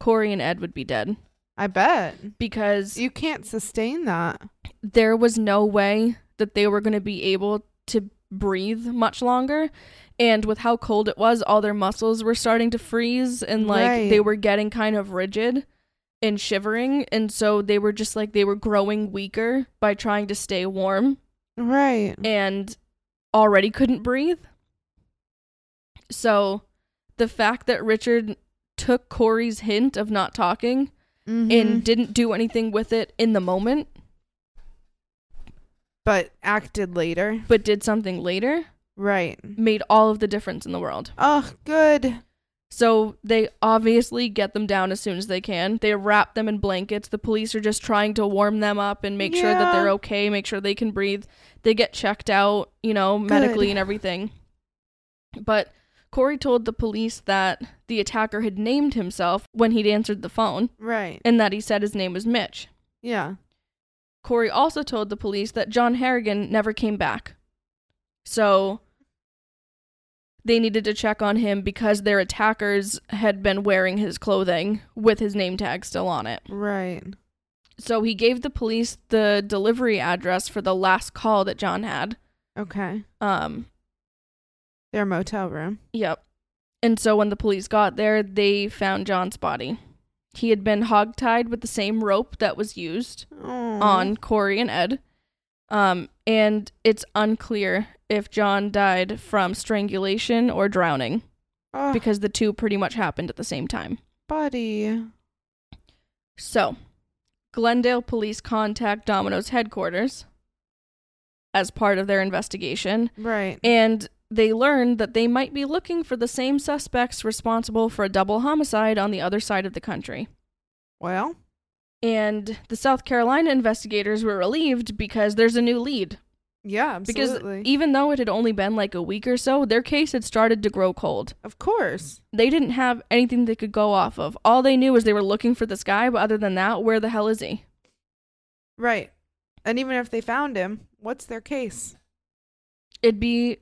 Corey and Ed would be dead I bet. because You can't sustain that. there was no way that they were going to be able to breathe much longer. And with how cold it was, all their muscles were starting to freeze and like Right. they were getting kind of rigid and shivering. And so they were just like they were growing weaker by trying to stay warm Right. and already couldn't breathe. So the fact that Richard took Corey's hint of not talking Mhm. and didn't do anything with it in the moment, but acted later. but did something later, Right. made all of the difference in the world. Oh, good. So they obviously get them down as soon as they can. They wrap them in blankets. The police are just trying to warm them up and make sure that they're okay, make sure they can breathe. They get checked out, you know, medically Good. and everything. But Corey told the police that the attacker had named himself when he'd answered the phone Right. and that he said his name was Mitch. Yeah. Corey also told the police that John Harrigan never came back. So they needed to check on him because their attackers had been wearing his clothing with his name tag still on it. Right. So he gave the police the delivery address for the last call that John had. Okay. Um, Their motel room. yep. And so when the police got there, they found John's body. He had been hogtied with the same rope that was used Oh. on Corey and Ed. Um, and it's unclear if John died from strangulation or drowning oh, because the two pretty much happened at the same time. buddy. So, Glendale police contact Domino's headquarters as part of their investigation, Right. and they learned that they might be looking for the same suspects responsible for a double homicide on the other side of the country. Well. And the South Carolina investigators were relieved because there's a new lead. Yeah. absolutely. Because even though it had only been like a week or so, their case had started to grow cold. of course. They didn't have anything they could go off of. All they knew was they were looking for this guy, but other than that, where the hell is he? Right. And even if they found him, what's their case? It'd be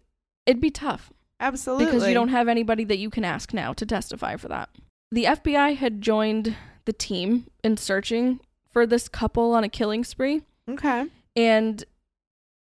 it'd be tough Absolutely. because you don't have anybody that you can ask now to testify for that. The FBI had joined the team in searching for this couple on a killing spree. Okay. And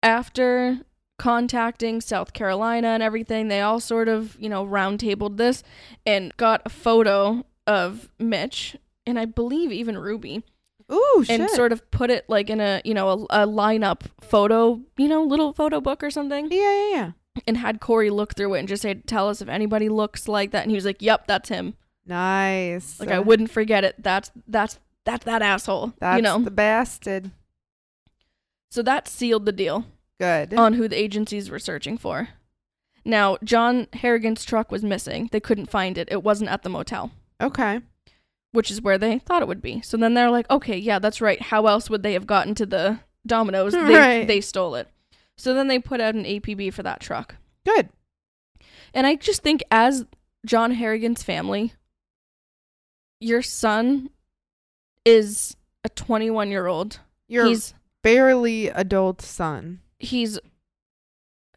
after contacting South Carolina and everything, they all sort of, you know, roundtabled this and got a photo of Mitch and I believe even Ruby Ooh, shit. and sort of put it like in a, you know, a, a lineup photo, you know, little photo book or something yeah, yeah, yeah. and had Corey look through it and just say, tell us if anybody looks like that. And he was like, yep, that's him. Nice. Like I wouldn't forget it. That's, that's, that's that asshole. That's you know, the bastard. so that sealed the deal. Good. on who the agencies were searching for. Now, John Harrigan's truck was missing. They couldn't find it. It wasn't at the motel, okay. which is where they thought it would be. So then they're like, okay, yeah, that's right. How else would they have gotten to the Domino's? They, Right. they stole it. So then they put out an APB for that truck. Good. And I just think, as John Harrigan's family, your son is a 21 year old. Your He's barely adult son. he's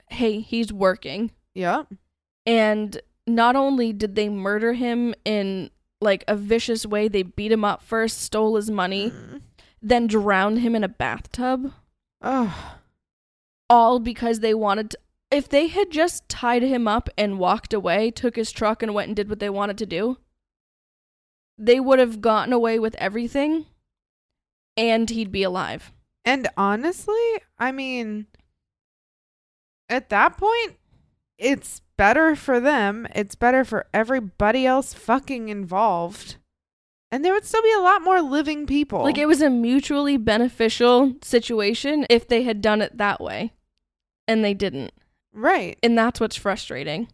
hey, he's working. Yeah. And not only did they murder him in like a vicious way, they beat him up first, stole his money, Mm. then drowned him in a bathtub, Oh. all because they wanted to. If they had just tied him up and walked away, took his truck and went and did what they wanted to do, they would have gotten away with everything and he'd be alive. And honestly, I mean, at that point, it's better for them. It's better for everybody else fucking involved. And there would still be a lot more living people. Like it was a mutually beneficial situation if they had done it that way. And they didn't. right. And that's what's frustrating.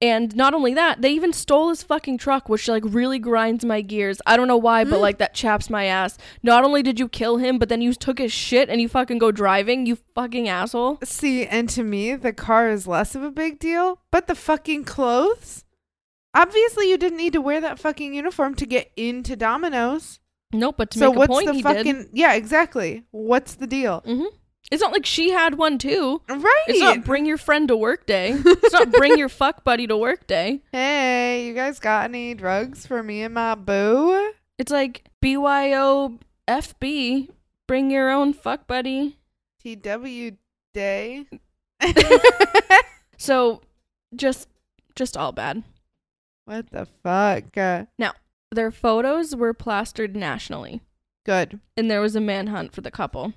And not only that, they even stole his fucking truck, which like really grinds my gears. I don't know why, but Mm. like that chaps my ass. Not only did you kill him, but then you took his shit and you fucking go driving, you fucking asshole. See, and to me, the car is less of a big deal, but the fucking clothes? Obviously, you didn't need to wear that fucking uniform to get into Domino's. Nope, but to so make a what's point, the he fucking did. Yeah, exactly. What's the deal? hmm It's not like she had one too. Right. It's not bring your friend to work day. It's not bring your fuck buddy to work day. hey, you guys got any drugs for me and my boo? It's like BYOFB, bring your own fuck buddy. TW day. So just just all bad. what the fuck? Uh, Their photos were plastered nationally, good. and there was a manhunt for the couple.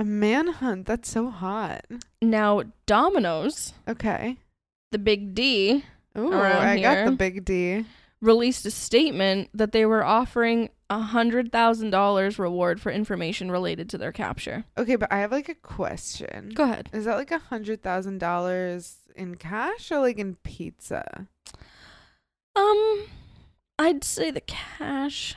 A manhunt. That's so hot. Now, Domino's, Okay. the big D, Ooh, Around I got the here. big D. released a statement that they were offering a hundred thousand dollars reward for information related to their capture. Okay, but I have like a question. Go ahead. Is that like a hundred thousand dollars in cash or like in pizza? Um, I'd say the cash.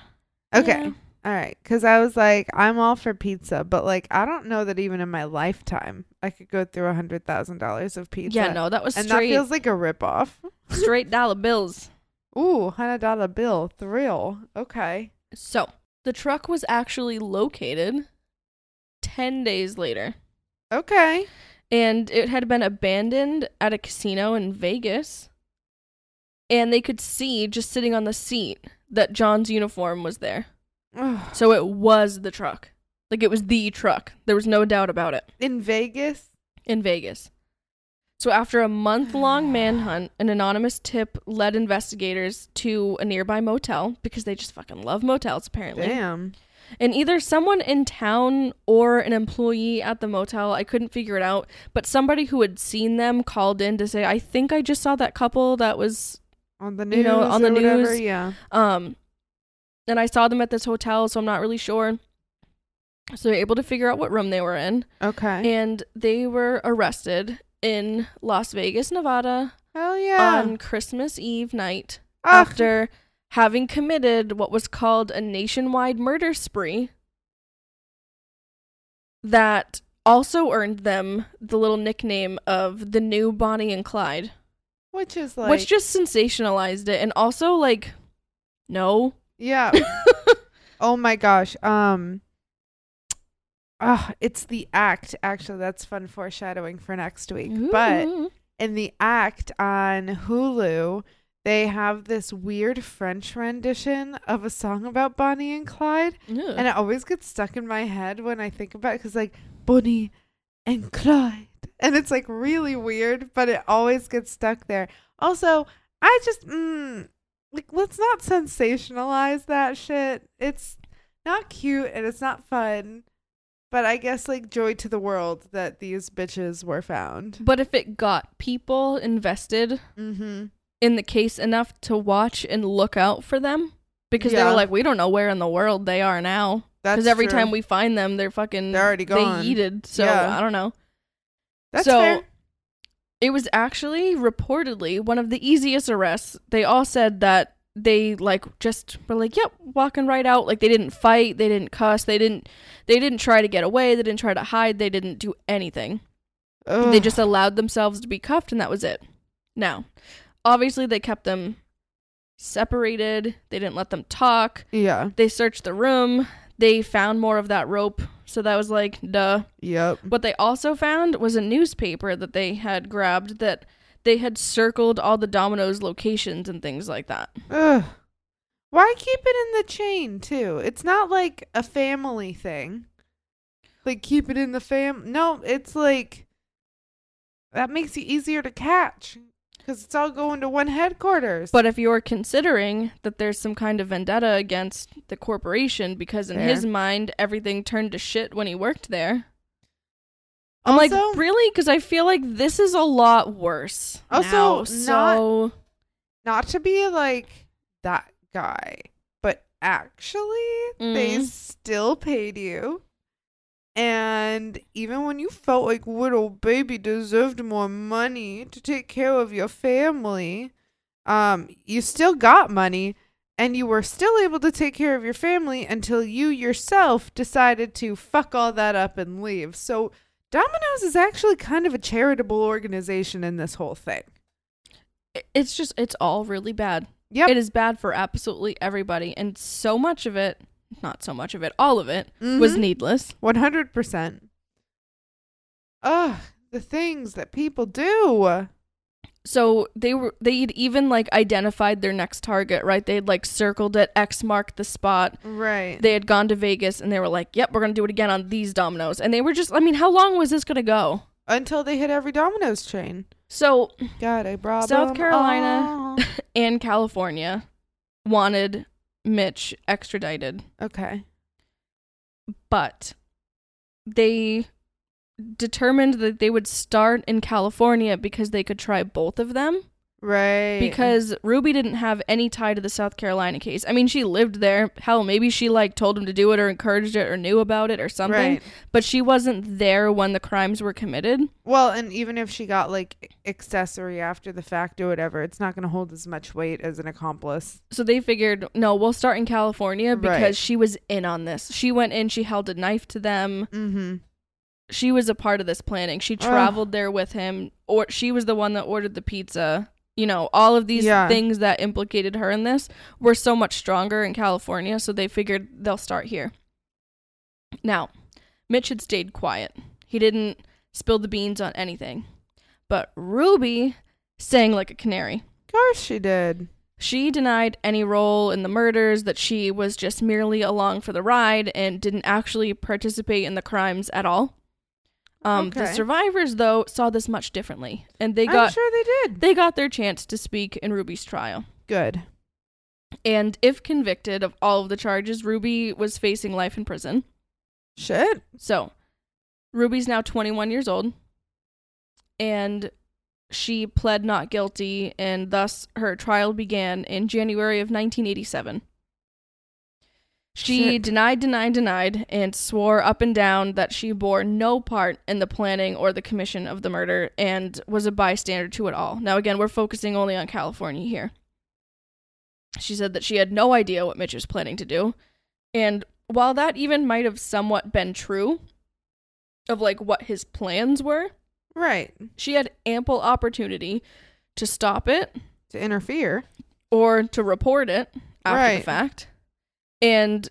Okay. Yeah. All right. Cause I was like, I'm all for pizza, but like, I don't know that even in my lifetime I could go through a hundred thousand dollars of pizza. Yeah, no, that was And that straight feels like a ripoff. straight dollar bills. Ooh, hundred dollar bill thrill. Okay. So the truck was actually located ten days later, Okay. and it had been abandoned at a casino in Vegas. And they could see just sitting on the seat that John's uniform was there. So it was the truck. Like it was the truck. There was no doubt about it In Vegas. in Vegas. So after a month long manhunt, an anonymous tip led investigators to a nearby motel because they just fucking love motels apparently. Damn. And either someone in town or an employee at the motel, I couldn't figure it out, but somebody who had seen them called in to say, "I think I just saw that couple that was On the news. You know, on the whatever, news. Yeah. um and I saw them at this hotel, so I'm not really sure." So they're able to figure out what room they were in, Okay. and they were arrested in Las Vegas, Nevada Hell yeah. on Christmas Eve night Ugh. after having committed what was called a nationwide murder spree that also earned them the little nickname of the new Bonnie and Clyde, Which is like. which just sensationalized it and also like no. Yeah. oh my gosh. Um. Ah, it's the act. Actually, that's fun foreshadowing for next week. But in the act on Hulu, they have this weird French rendition of a song about Bonnie and Clyde, Ugh. and it always gets stuck in my head when I think about it because like Bonnie and Clyde, and it's like really weird, but it always gets stuck there. Also, I just mm, like let's not sensationalize that shit. It's not cute and it's not fun. But I guess like joy to the world that these bitches were found. but if it got people invested Mm-hmm. in the case enough to watch and look out for them because they were like we don't know where in the world they are now because every true. time we find them they're fucking They're already gone. they yeeted so Yeah. i don't know That's so fair. It was actually reportedly one of the easiest arrests. They all said that they like just were like yep walking right out. Like they didn't fight they didn't cuss they didn't they didn't try to get away they didn't try to hide they didn't do anything. They just allowed themselves to be cuffed and that was it. Now obviously they kept them separated they didn't let them talk. Yeah. they searched the room they found more of that rope so that was like duh Yep. what they also found was a newspaper that they had grabbed that they had circled all the Domino's locations and things like that. Ugh. Why keep it in the chain too? It's not like a family thing. Like keep it in the fam. No, it's like that makes it easier to catch because it's all going to one headquarters. But if you're considering that there's some kind of vendetta against the corporation because in his mind everything turned to shit when he worked there. I'm Also- like, really? Because I feel like this is a lot worse. Also, now, not- so not to be like that guy, but actually they Mm. still paid you And even when you felt like little baby deserved more money to take care of your family, um, you still got money and you were still able to take care of your family until you yourself decided to fuck all that up and leave. So Domino's is actually kind of a charitable organization in this whole thing. It's just it's all really bad. Yep. It is bad for absolutely everybody, and so much of it, not so much of it, all of it was Mhm. needless. 100%. Ugh, the things that people do. So they were they'd even like identified their next target, right? They'd like circled it, X marked the spot. Right. They had gone to Vegas and they were like, "Yep, we're gonna do it again on these Domino's." And they were just, I mean, how long was this gonna go? Until they hit every Domino's chain. So God, I brought South Carolina. all. and California wanted Mitch extradited, Okay. but they determined that they would start in California because they could try both of them. Right. Because Ruby didn't have any tie to the South Carolina case. I mean, she lived there. Hell, maybe she like told him to do it or encouraged it or knew about it or something. Right. But she wasn't there when the crimes were committed. Well, and even if she got like accessory after the fact or whatever, it's not going to hold as much weight as an accomplice. So they figured, no, we'll start in California because Right. she was in on this. She went in, she held a knife to them. Mm-hmm. she was a part of this planning. She traveled there with him, or she was the one that ordered the pizza. You know, all of these Yeah. things that implicated her in this were so much stronger in California, so they figured they'll start here. Now, Mitch had stayed quiet. He didn't spill the beans on anything. But Ruby sang like a canary. Of course she did. She denied any role in the murders, that she was just merely along for the ride and didn't actually participate in the crimes at all. Um, The survivors, though, saw this much differently, and they I'm got sure they did. they got their chance to speak in Ruby's trial. Good. And if convicted of all of the charges, Ruby was facing life in prison. Shit. So, Ruby's now 21 years old, and she pled not guilty, and thus her trial began in January of 1987. She Shit. denied, denied, denied, and swore up and down that she bore no part in the planning or the commission of the murder and was a bystander to it all. Now, again, we're focusing only on California here. She said that she had no idea what Mitch was planning to do. And while that even might have somewhat been true of like what his plans were, Right. she had ample opportunity to stop it To interfere. or to report it after Right. the fact and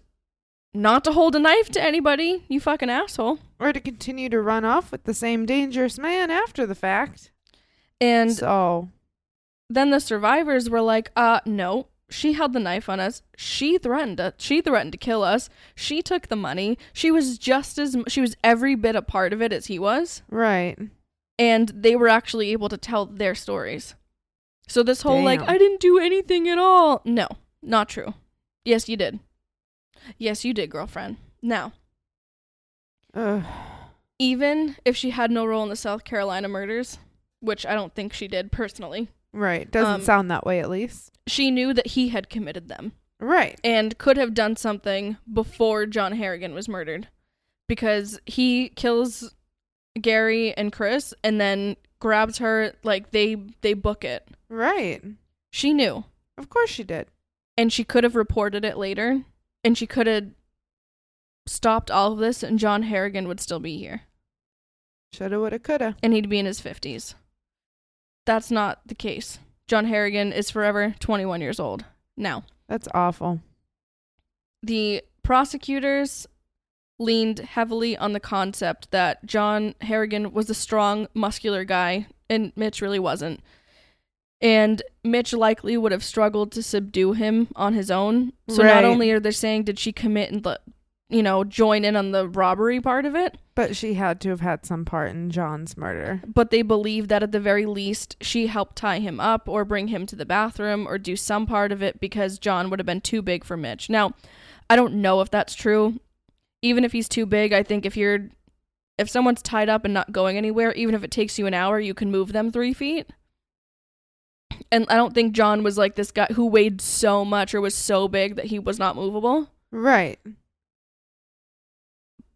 not to hold a knife to anybody, you fucking asshole. Or to continue to run off with the same dangerous man after the fact. And so, then the survivors were like, uh, no. She held the knife on us. She threatened us. She threatened to kill us. She took the money. She was just as she was every bit a part of it as he was. right. and they were actually able to tell their stories. So this whole like I didn't do anything at all. No, not true. Yes, you did. Yes, you did, girlfriend. Now, Ugh. even if she had no role in the South Carolina murders, which I don't think she did personally, Right. Doesn't Um, sound that way at least. she knew that he had committed them Right. and could have done something before John Harrigan was murdered because he kills Gary and Chris and then grabs her like they they book it. Right. She knew. Of course she did. and she could have reported it later and she could have stopped all of this and John Harrigan would still be here Shoulda, woulda, coulda. and he'd be in his 50s. That's not the case. John Harrigan is forever 21 years old. Now, That's awful. the prosecutors leaned heavily on the concept that John Harrigan was a strong, muscular guy and Mitch really wasn't. And Mitch likely would have struggled to subdue him on his own. So Right. not only are they saying did she commit and the, you know join in on the robbery part of it, But she had to have had some part in John's murder. but they believe that at the very least she helped tie him up or bring him to the bathroom or do some part of it because John would have been too big for Mitch. Now, I don't know if that's true. Even if he's too big, I think if you're if someone's tied up and not going anywhere, even if it takes you an hour, you can move them three feet. And I don't think John was like this guy who weighed so much or was so big that he was not movable. Right.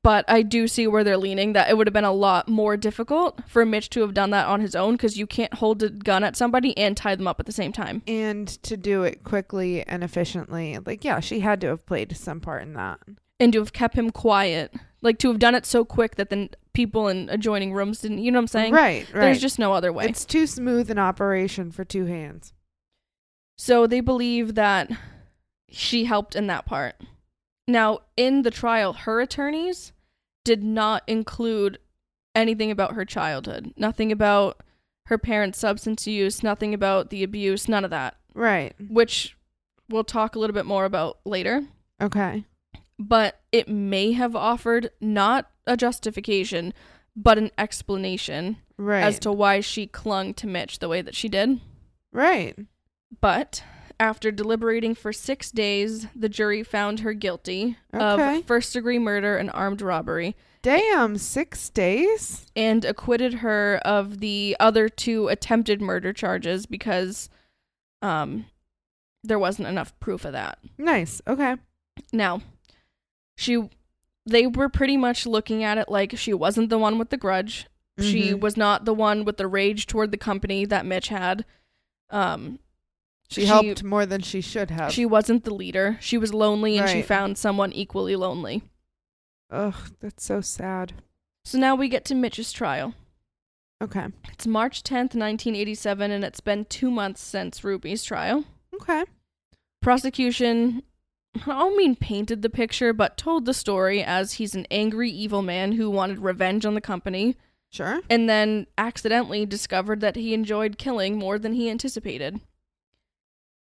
but I do see where they're leaning that it would have been a lot more difficult for Mitch to have done that on his own because you can't hold a gun at somebody and tie them up at the same time. And to do it quickly and efficiently, like yeah, she had to have played some part in that. And to have kept him quiet, like to have done it so quick that then people in adjoining rooms didn't, you know what I'm saying? Right, right. There's just no other way. it's too smooth an operation for two hands. So they believe that she helped in that part. Now, in the trial, her attorneys did not include anything about her childhood, nothing about her parents' substance use, nothing about the abuse, none of that, Right. which we'll talk a little bit more about later. Okay. But it may have offered not a justification, but an explanation Right. as to why she clung to Mitch the way that she did. right. But after deliberating for six days, the jury found her guilty Okay. of first degree murder and armed robbery Damn, six days. and acquitted her of the other two attempted murder charges because um, there wasn't enough proof of that. Nice. Okay. Now, she they were pretty much looking at it like she wasn't the one with the grudge. She Mhm. was not the one with the rage toward the company that Mitch had. Um, She, She- helped more than she should have. She wasn't the leader. She was lonely and she found someone equally lonely. Ugh, that's so sad. So now we get to Mitch's trial. Okay. It's March 10th, 1987, and it's been two months since Ruby's trial. Okay. Prosecution, I don't mean painted the picture, but told the story as he's an angry, evil man who wanted revenge on the company Sure. and then accidentally discovered that he enjoyed killing more than he anticipated.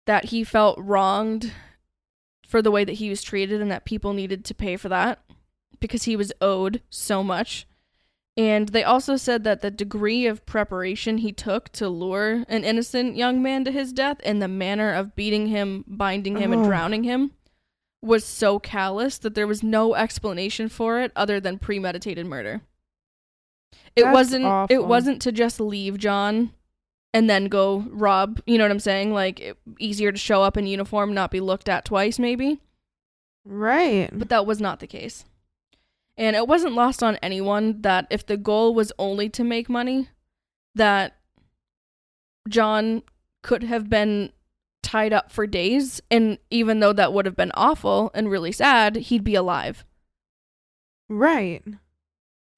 That he felt wronged for the way that he was treated and that people needed to pay for that because he was owed so much. And they also said that the degree of preparation he took to lure an innocent young man to his death and the manner of beating him, binding him, and drowning him was so callous that there was no explanation for it other than premeditated murder. It That's wasn't it wasn't to just leave John and then go rob, you know what I'm saying? Like it, easier to show up in uniform, not be looked at twice maybe Right. but that was not the case. And it wasn't lost on anyone that if the goal was only to make money, that John could have been tied up for days. And even though that would have been awful and really sad, he'd be alive. Right.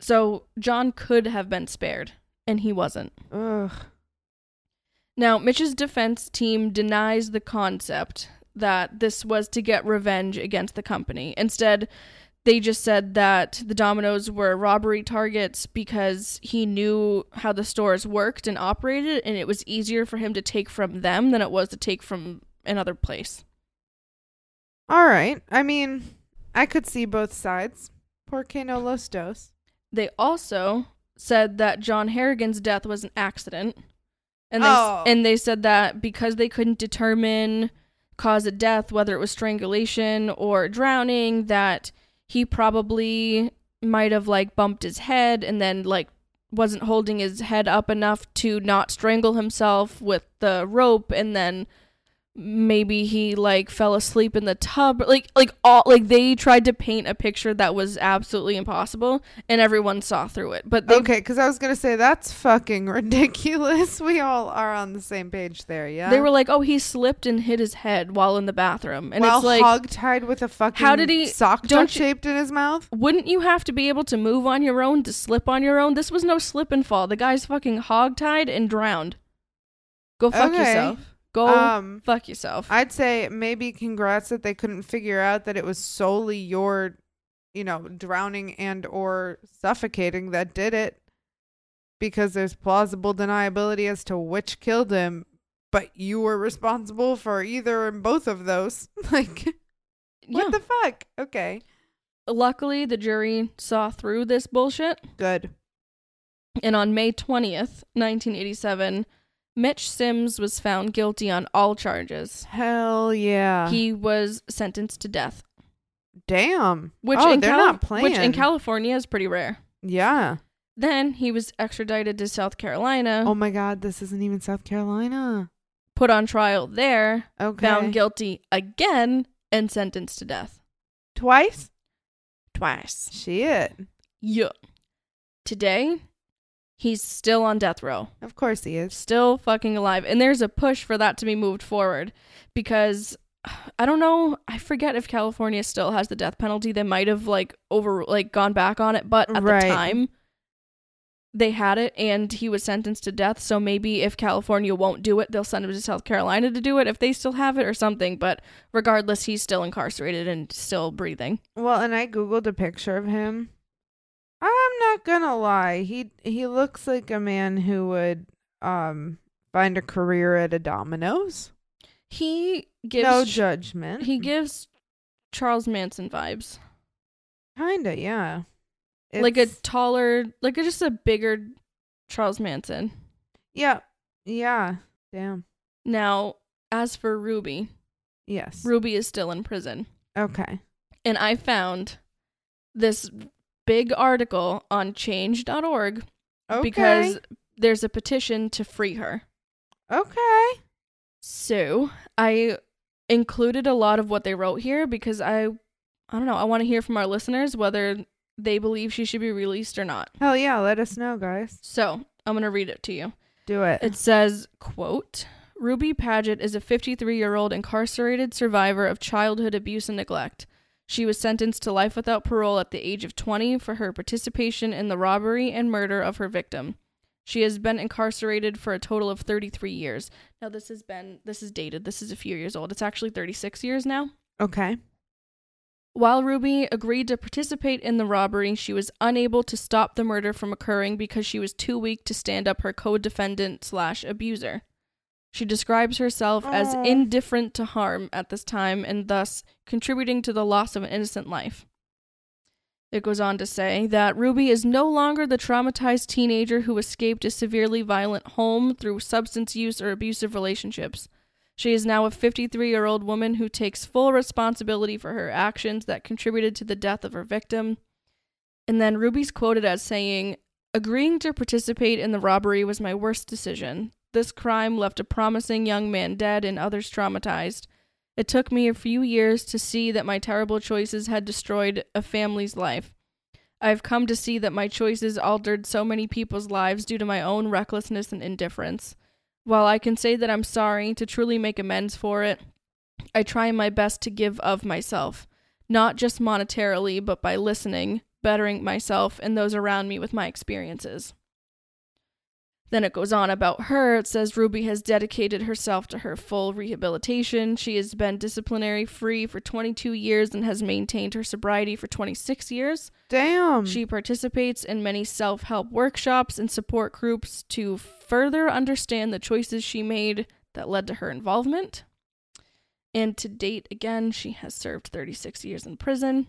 So John could have been spared, and he wasn't. Ugh. Now, Mitch's defense team denies the concept that this was to get revenge against the company. Instead, they just said that the Domino's were robbery targets because he knew how the stores worked and operated, and it was easier for him to take from them than it was to take from another place. All right. I mean, I could see both sides. Porque no los dos. They also said that John Harrigan's death was an accident. And they Oh. and they said that because they couldn't determine cause of death whether it was strangulation or drowning that he probably might have like bumped his head and then like wasn't holding his head up enough to not strangle himself with the rope and then maybe he like fell asleep in the tub like like all like they tried to paint a picture that was absolutely impossible and everyone saw through it but they Okay, because I was gonna say that's fucking ridiculous. We all are on the same page there, yeah. they were like oh he slipped and hit his head while in the bathroom and while it's like hog tied with a fucking How did he- sock don't shaped in his mouth. wouldn't you have to be able to move on your own to slip on your own this was no slip and fall the guy's fucking hog tied and drowned go fuck Okay. yourself go Um, fuck yourself I'd say maybe congrats that they couldn't figure out that it was solely your, you know, drowning and or suffocating that did it, because there's plausible deniability as to which killed him, but you were responsible for either and both of those. like, yeah. what the fuck? Okay, luckily the jury saw through this bullshit good. And on May 20th, 1987, Mitch Sims was found guilty on all charges. Hell yeah. He was sentenced to death, Damn. which oh, in they're Cali- not playing. which in California is pretty rare. yeah. Then he was extradited to South Carolina, Oh my God, this isn't even South Carolina. put on trial there, Okay. found guilty again, and sentenced to death. Twice. twice. Shit. Yeah. Today, he's still on death row. Of course he is. still fucking alive. And there's a push for that to be moved forward because I don't know, I forget if California still has the death penalty. They might have like over like gone back on it, but at Right. the time they had it and he was sentenced to death. So maybe if California won't do it, they'll send him to South Carolina to do it if they still have it or something. But regardless, he's still incarcerated and still breathing. Well, and I googled a picture of him. I'm not gonna lie. He he looks like a man who would um find a career at a Domino's. He gives no judgment. he gives Charles Manson vibes. kinda, yeah. like a taller, like a, just a bigger Charles Manson. yeah, yeah. Damn. Now, as for Ruby, Yes. Ruby is still in prison. okay. And I found this big article on change.org Okay. because there's a petition to free her. okay. So, I included a lot of what they wrote here because I I don't know, I want to hear from our listeners whether they believe she should be released or not. Hell yeah, let us know, guys. So, I'm going to read it to you. Do it. It says, quote, Ruby Padgett is a 53-year-old incarcerated survivor of childhood abuse and neglect. She was sentenced to life without parole at the age of 20 for her participation in the robbery and murder of her victim. She has been incarcerated for a total of 33 years. Now this has been this is dated. This is a few years old. It's actually 36 years now. okay. While Ruby agreed to participate in the robbery, she was unable to stop the murder from occurring because she was too weak to stand up her co-defendant slash abuser. She describes herself as indifferent to harm at this time and thus contributing to the loss of an innocent life. It goes on to say that Ruby is no longer the traumatized teenager who escaped a severely violent home through substance use or abusive relationships. She is now a 53 year old woman who takes full responsibility for her actions that contributed to the death of her victim. And then Ruby's quoted as saying, Agreeing to participate in the robbery was my worst decision. This crime left a promising young man dead and others traumatized. It took me a few years to see that my terrible choices had destroyed a family's life. I've come to see that my choices altered so many people's lives due to my own recklessness and indifference. While I can say that I'm sorry to truly make amends for it, I try my best to give of myself, not just monetarily, but by listening, bettering myself and those around me with my experiences. Then it goes on about her. It says Ruby has dedicated herself to her full rehabilitation. She has been disciplinary free for 22 years and has maintained her sobriety for 26 years. Damn. She participates in many self help workshops and support groups to further understand the choices she made that led to her involvement. And to date, again, she has served 36 years in prison.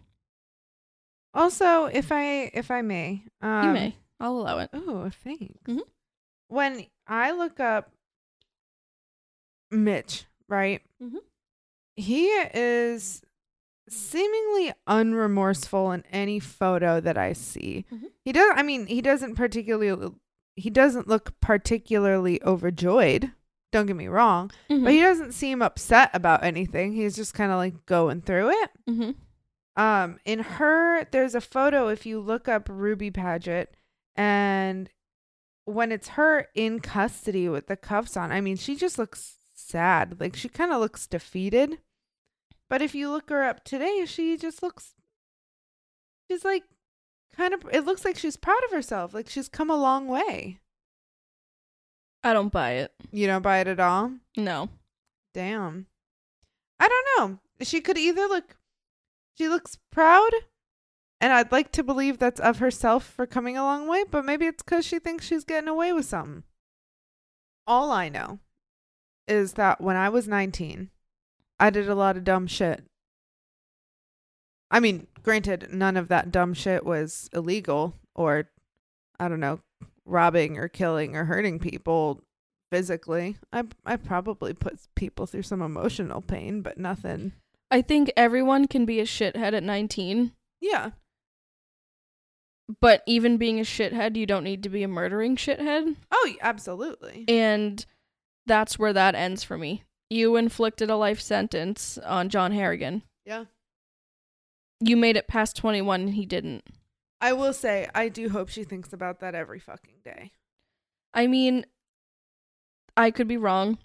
also, if I if I may, um, you may. I'll allow it. Oh, thanks. Mhm. When I look up Mitch, right? Mhm. He is seemingly unremorseful in any photo that I see. Mhm. He does. I mean, he doesn't particularly. He doesn't look particularly overjoyed. Don't get me wrong, Mm-hmm. but he doesn't seem upset about anything. He's just kind of like going through it. hmm Um, in her, there's a photo if you look up Ruby Padgett, and when it's her in custody with the cuffs on, I mean, she just looks sad. Like she kind of looks defeated. But if you look her up today, she just looks. She's like, kind of. It looks like she's proud of herself. Like she's come a long way. I don't buy it. You don't buy it at all. No. Damn. I don't know. She could either look she looks proud and I'd like to believe that's of herself for coming a long way, but maybe it's cuz she thinks she's getting away with something. All I know is that when I was 19, I did a lot of dumb shit. I mean, granted, none of that dumb shit was illegal or I don't know, robbing or killing or hurting people physically. I I probably put people through some emotional pain, but nothing. I think everyone can be a shithead at 19, Yeah. But even being a shithead, you don't need to be a murdering shithead. Oh, absolutely. And that's where that ends for me. You inflicted a life sentence on John Harrigan. Yeah. you made it past 21 and he didn't. I will say, I do hope she thinks about that every fucking day. I mean, I could be wrong.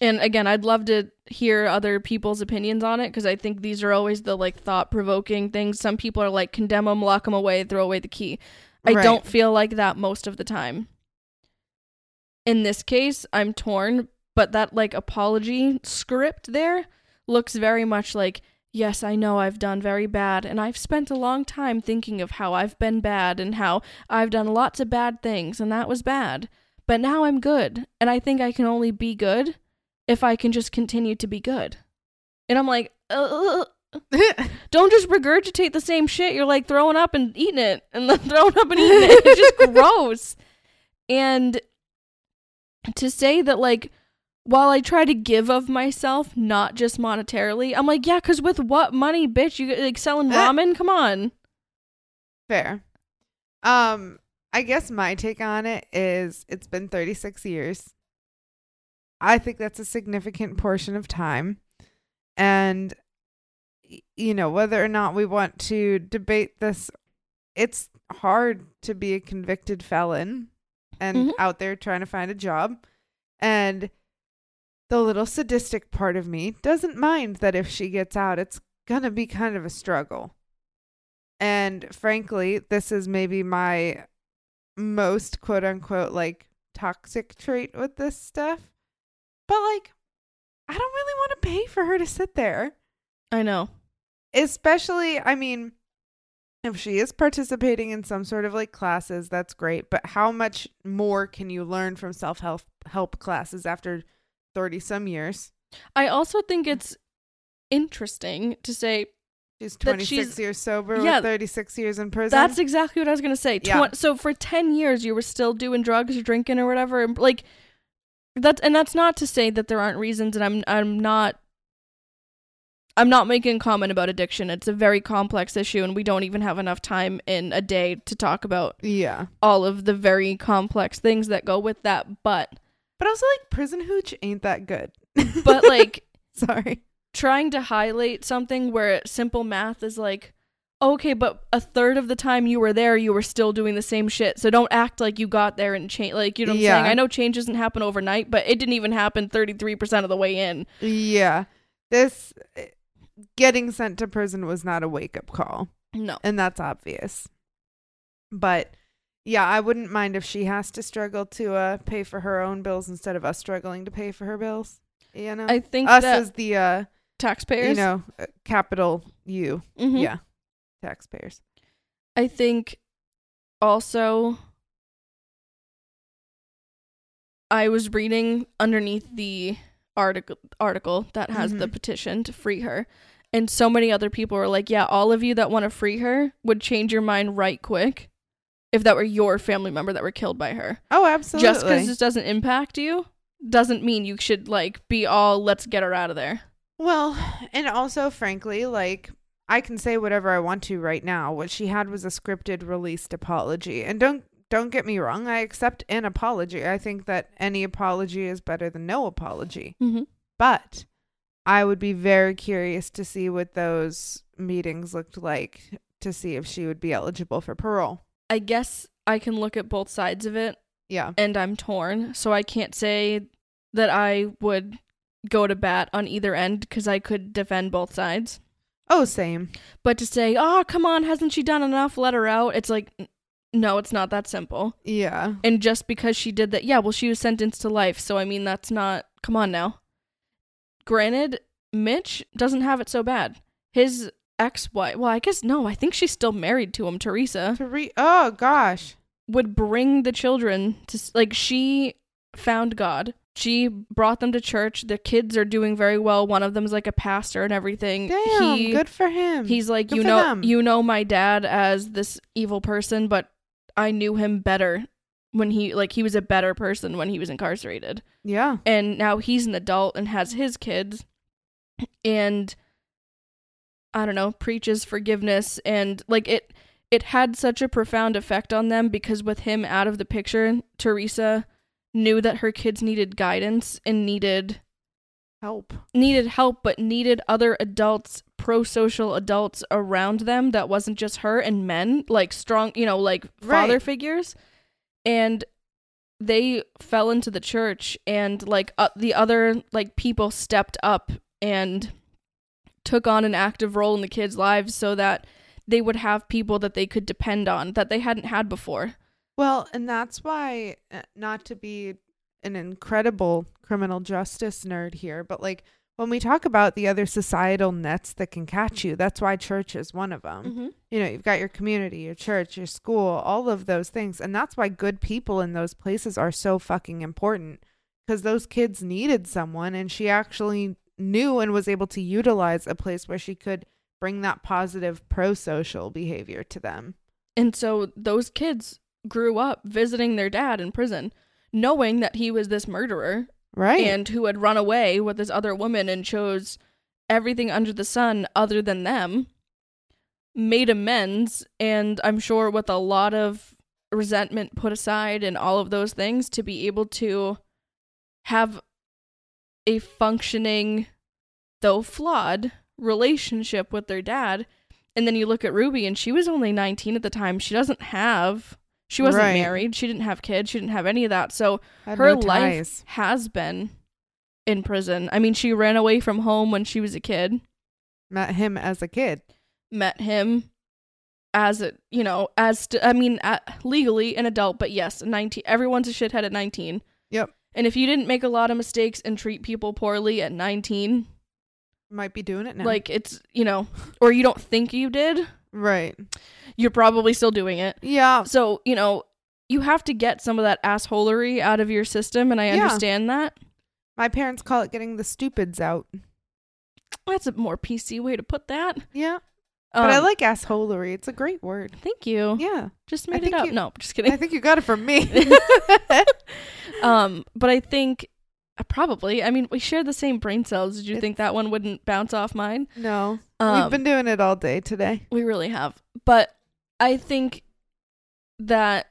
And again, I'd love to hear other people's opinions on it because I think these are always the like thought provoking things. Some people are like condemn them, lock them away, throw away the key. I Right. don't feel like that most of the time. In this case, I'm torn, but that like apology script there looks very much like, yes, I know I've done very bad, and I've spent a long time thinking of how I've been bad and how I've done lots of bad things, and that was bad. But now I'm good, and I think I can only be good if I can just continue to be good. And I'm like, uh, don't just regurgitate the same shit. You're like throwing up and eating it, and then throwing up and eating it. It's just gross. And to say that, like, while I try to give of myself, not just monetarily, I'm like, yeah, because with what money, bitch? You like selling Eh. ramen? Come on. Fair. Um, I guess my take on it is it's been 36 years. I think that's a significant portion of time. And, you know, whether or not we want to debate this, it's hard to be a convicted felon and Mhm. out there trying to find a job. And the little sadistic part of me doesn't mind that if she gets out, it's going to be kind of a struggle. And frankly, this is maybe my most quote unquote like toxic trait with this stuff. But like, I don't really want to pay for her to sit there. I know. Especially, I mean, if she is participating in some sort of like classes, that's great. But how much more can you learn from self help help classes after 30 some years? I also think it's interesting to say She's 26 she's- years sober Yeah. with 36 years in prison. That's exactly what I was gonna say. Yeah. So for ten years, you were still doing drugs, or drinking, or whatever. And like that's and that's not to say that there aren't reasons. And I'm I'm not I'm not making a comment about addiction. It's a very complex issue, and we don't even have enough time in a day to talk about yeah. all of the very complex things that go with that. But But also, like, prison hooch ain't that good. but like sorry. trying to highlight something where simple math is like okay but a third of the time you were there you were still doing the same shit so don't act like you got there and change like you know what i'm saying i know change doesn't happen overnight but it didn't even happen 33% of the way in Yeah. This eh, getting sent to prison was not a wake up call, no and that's obvious. But yeah, I wouldn't mind if she has to struggle to uh, pay for her own bills instead of us struggling to pay for her bills. You know, i think us as the uh, taxpayers you know uh, capital U. Mhm. Yeah, taxpayers. i think also i was reading underneath the article article that has the Mhm. petition to free her and so many other people were like yeah all of you that want to free her would change your mind right quick if that were your family member that were killed by her Oh, absolutely. just because this doesn't impact you doesn't mean you should like be all let's get her out of there Well, and also, frankly, like I can say whatever I want to right now. What she had was a scripted, released apology, and don't don't get me wrong. I accept an apology. I think that any apology is better than no apology. mm-hmm. But I would be very curious to see what those meetings looked like to see if she would be eligible for parole. i guess i can look at both sides of it Yeah. and I'm torn, so I can't say that I would go to bat on either end because I could defend both sides. Oh, same. But to say, "Oh, come on, hasn't she done enough? Let her out." It's like, no, it's not that simple. Yeah. And just because she did that, yeah, well, she was sentenced to life, so I mean, that's not. Come on now. Granted, Mitch doesn't have it so bad. His ex-wife, well, I guess no, I think she's still married to him, Teresa To re. Oh gosh. would bring the children to like she found God. She brought them to church. The kids are doing very well. One of them's like a pastor and everything. Damn. he, good for him. He's like, Good you know, them." you know my dad as this evil person, but I knew him better when he like he was a better person when he was incarcerated. yeah. And now he's an adult and has his kids and I don't know, preaches forgiveness and like it it had such a profound effect on them because with him out of the picture, Teresa knew that her kids needed guidance and needed Help. needed help but needed other adults pro social adults around them that wasn't just her and men, like strong, you know, like Right. father figures. And they fell into the church and like uh, the other like people stepped up and took on an active role in the kids' lives so that they would have people that they could depend on that they hadn't had before. Well, and that's why, uh, not to be an incredible criminal justice nerd here, but like when we talk about the other societal nets that can catch you, that's why church is one of them. Mm-hmm. You know, you've got your community, your church, your school, all of those things. And that's why good people in those places are so fucking important because those kids needed someone, and she actually knew and was able to utilize a place where she could bring that positive pro social behavior to them. And so those kids grew up visiting their dad in prison, knowing that he was this murderer Right. and who had run away with this other woman and chose everything under the sun other than them, made amends, and I'm sure with a lot of resentment put aside and all of those things to be able to have a functioning, though flawed, relationship with their dad. And then you look at Ruby, and she was only 19 at the time. She doesn't have, she wasn't Right. married. She didn't have kids. She didn't have any of that. So Had her no life has been in prison. I mean, she ran away from home when she was a kid, met him as a kid. met him as a, you know, as st- I mean, uh, legally an adult, but yes, 19 everyone's a shithead at 19. Yep. And if you didn't make a lot of mistakes and treat people poorly at 19, Might be doing it now. like it's, you know, or you don't think you did, right. you're probably still doing it. Yeah. So, you know, you have to get some of that assholery out of your system and I Yeah. understand that. My parents call it getting the stupids out. That's a more PC way to put that. Yeah. But I Um, like assholery. It's a great word. Thank you. Yeah. Just made it up. you- no, just kidding. I think you got it from me. um, but I think probably. I mean, we share the same brain cells. Did you It's- think that one wouldn't bounce off mine? no. Um, We've been doing it all day today. we really have. But I think that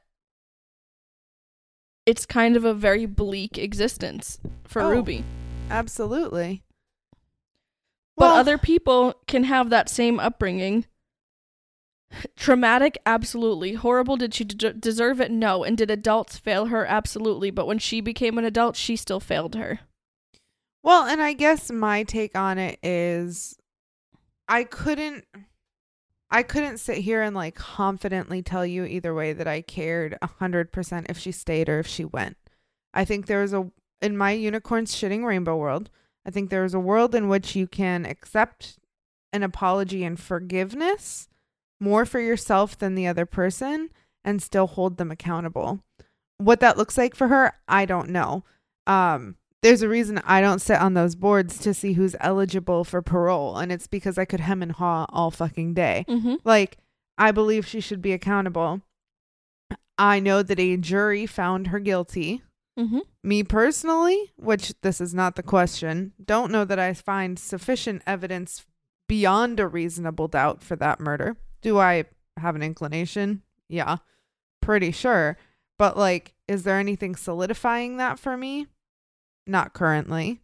it's kind of a very bleak existence for Oh. Ruby. Absolutely. But Well, other people can have that same upbringing. Traumatic, absolutely. Horrible. Did she de- deserve it? No. And did adults fail her? Absolutely. But when she became an adult, she still failed her. Well, and I guess my take on it is I couldn't I couldn't sit here and like confidently tell you either way that I cared a hundred percent if she stayed or if she went. I think there was a in my unicorns shitting rainbow world, I think there is a world in which you can accept an apology and forgiveness more for yourself than the other person and still hold them accountable. What that looks like for her, I don't know. Um there's a reason I don't sit on those boards to see who's eligible for parole, and it's because I could hem and haw all fucking day. Mm-hmm. Like, I believe she should be accountable. I know that a jury found her guilty. Mm-hmm. Me personally, which this is not the question, don't know that I find sufficient evidence beyond a reasonable doubt for that murder. Do I have an inclination? Yeah, pretty sure. But, like, is there anything solidifying that for me? Not currently.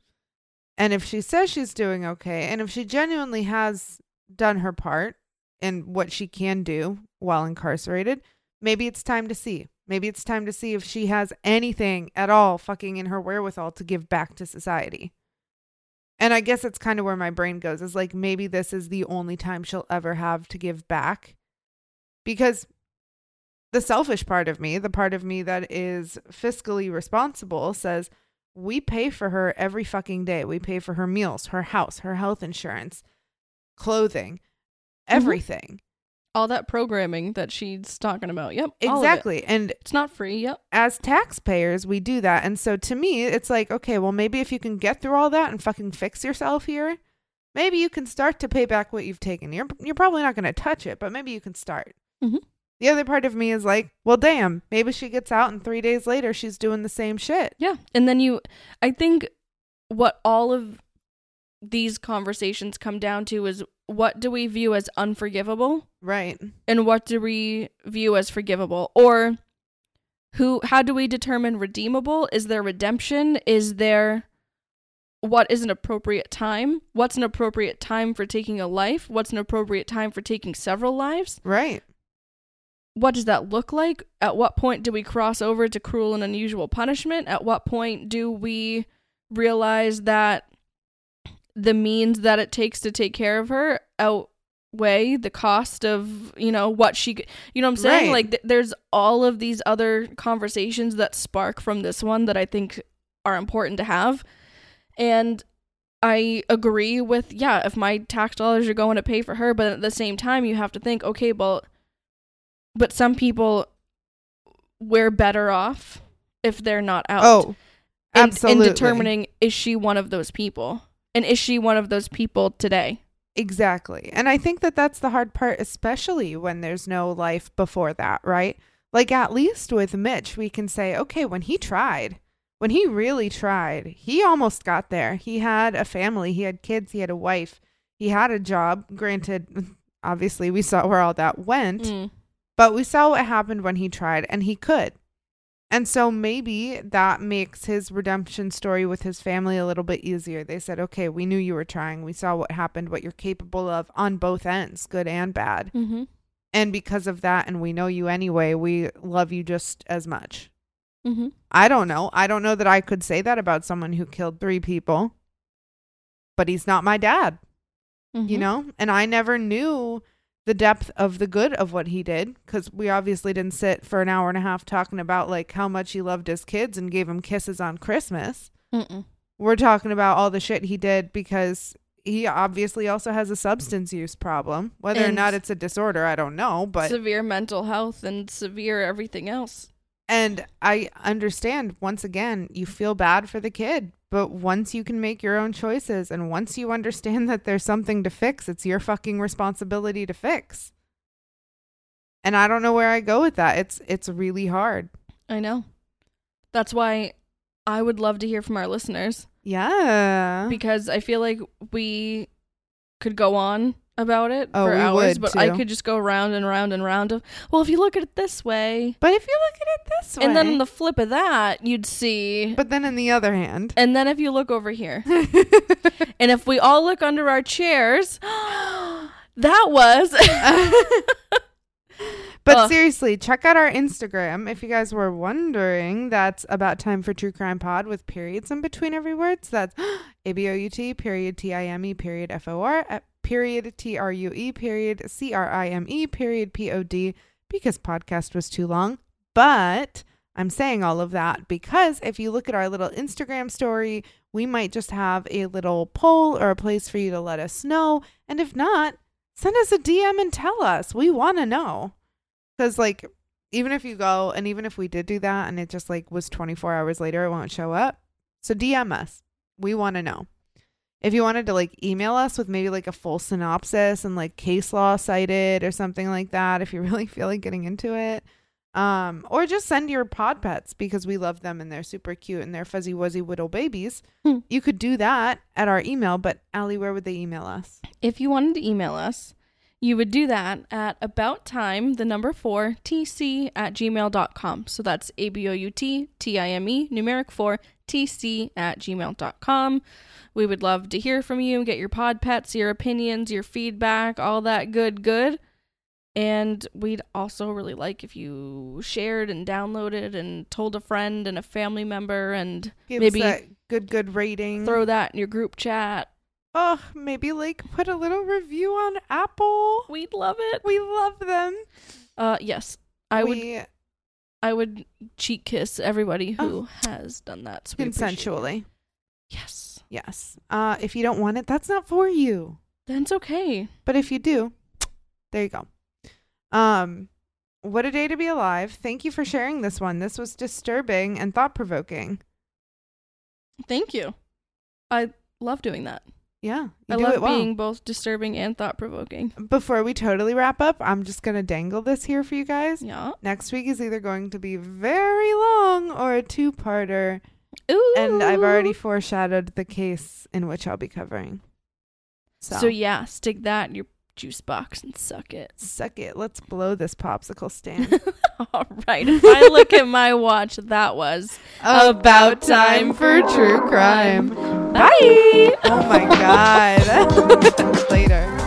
And if she says she's doing okay, and if she genuinely has done her part in what she can do while incarcerated, maybe it's time to see. Maybe it's time to see if she has anything at all fucking in her wherewithal to give back to society. And I guess it's kind of where my brain goes is like maybe this is the only time she'll ever have to give back. Because the selfish part of me, the part of me that is fiscally responsible, says we pay for her every fucking day. We pay for her meals, her house, her health insurance, clothing, mm-hmm. everything. All that programming that she's talking about. Yep. of it. Exactly. And It's not free. Yep. as taxpayers, we do that. And so to me, it's like, okay, well, maybe if you can get through all that and fucking fix yourself here, maybe you can start to pay back what you've taken. You're you're probably not going to touch it, but maybe you can start. Mhm. The other part of me is like, well, damn, maybe she gets out and three days later she's doing the same shit. Yeah. And then you, I think what all of these conversations come down to is what do we view as unforgivable Right. and what do we view as forgivable? Or who, how do we determine redeemable? Is there redemption? Is there what is an appropriate time? What's an appropriate time for taking a life? What's an appropriate time for taking several lives? Right. What does that look like? At what point do we cross over to cruel and unusual punishment? At what point do we realize that the means that it takes to take care of her outweigh the cost of, you know, what she, you know what I'm saying? Right. Like, th- there's all of these other conversations that spark from this one that I think are important to have. And I agree with, yeah, if my tax dollars are going to pay for her, but at the same time, you have to think, okay, well, but some people we're better off if they're not out. Oh, in, absolutely. In determining is she one of those people, and is she one of those people today? Exactly. And I think that that's the hard part, especially when there's no life before that, right? Like, at least with Mitch, we can say, okay, when he tried, when he really tried, he almost got there. He had a family, he had kids, he had a wife, he had a job. Granted, obviously, we saw where all that went, Mm. but we saw what happened when he tried, and he could. And so maybe that makes his redemption story with his family a little bit easier. They said, okay, we knew you were trying. We saw what happened, what you're capable of on both ends, good and bad. Mm-hmm. And because of that, and we know you anyway, we love you just as much. Mm-hmm. I don't know. I don't know that I could say that about someone who killed three people, but he's not my dad, Mm-hmm. you know? And I never knew the depth of the good of what he did because we obviously didn't sit for an hour and a half talking about like how much he loved his kids and gave him kisses on Christmas. Mm-mm. We're talking about all the shit he did because he obviously also has a substance use problem. Whether or not it's a disorder, I don't know, but severe mental health and severe everything else. And I understand once again, you feel bad for the kid, but once you can make your own choices and once you understand that there's something to fix, it's your fucking responsibility to fix. And I don't know where I go with that. It's it's really hard. I know. That's why I would love to hear from our listeners Yeah. because I feel like we could go on about it Oh, for hours, but I could just go round and round and round of, well, if you look at it this way, But if you look at it this way, and then on the flip of that, you'd see. but then in the other hand, And then if you look over here, and if we all look under our chairs, that was. But Ugh. seriously, check out our Instagram if you guys were wondering. That's about time for True Crime Pod with periods in between every word. So that's A B O U T period T I M E period F O R period T R U E period C R I M E period P O D because podcast was too long. But I'm saying all of that because if you look at our little Instagram story, we might just have a little poll or a place for you to let us know. And if not, send us a DM and tell us. We want to know. Because, like, even if you go and even if we did do that and it just like was 24 hours later, it won't show up. So DM us. We want to know. If you wanted to like email us with maybe like a full synopsis and like case law cited or something like that, if you really feel like getting into it, um, or just send your pod pets because we love them and they're super cute and they're fuzzy wuzzy little babies. Hmm. You could do that at our email. But Allie, where would they email us? if you wanted to email us, you would do that at about time, the number four, tc at gmail.com. So that's A B O U T T I M E, numeric four, tc at gmail.com. We would love to hear from you, get your pod pets, your opinions, your feedback, all that good, good. And we'd also really like if you shared and downloaded and told a friend and a family member and Give Maybe that good good rating. throw that in your group chat. Oh, maybe like put a little review on Apple. We'd love it. We love them. Uh yes. I would we, I would cheek kiss everybody who Oh. has done that. So we appreciate it. consensually. Yes. Yes. Uh, if you don't want it, that's not for you. Then it's okay. But if you do, there you go. Um, what a day to be alive. Thank you for sharing this one. This was disturbing and thought provoking. Thank you. I love doing that. Yeah, I love well. being both disturbing and thought provoking. Before we totally wrap up, I'm just gonna dangle this here for you guys. Yeah. Next week is either going to be very long or a two-parter, Ooh. and I've already foreshadowed the case in which I'll be covering. So, So yeah, stick that in your juice box and suck it. suck it. Let's blow this popsicle stand. All right. If I look at my watch, that was About time for true crime. Bye. Oh my god. Later.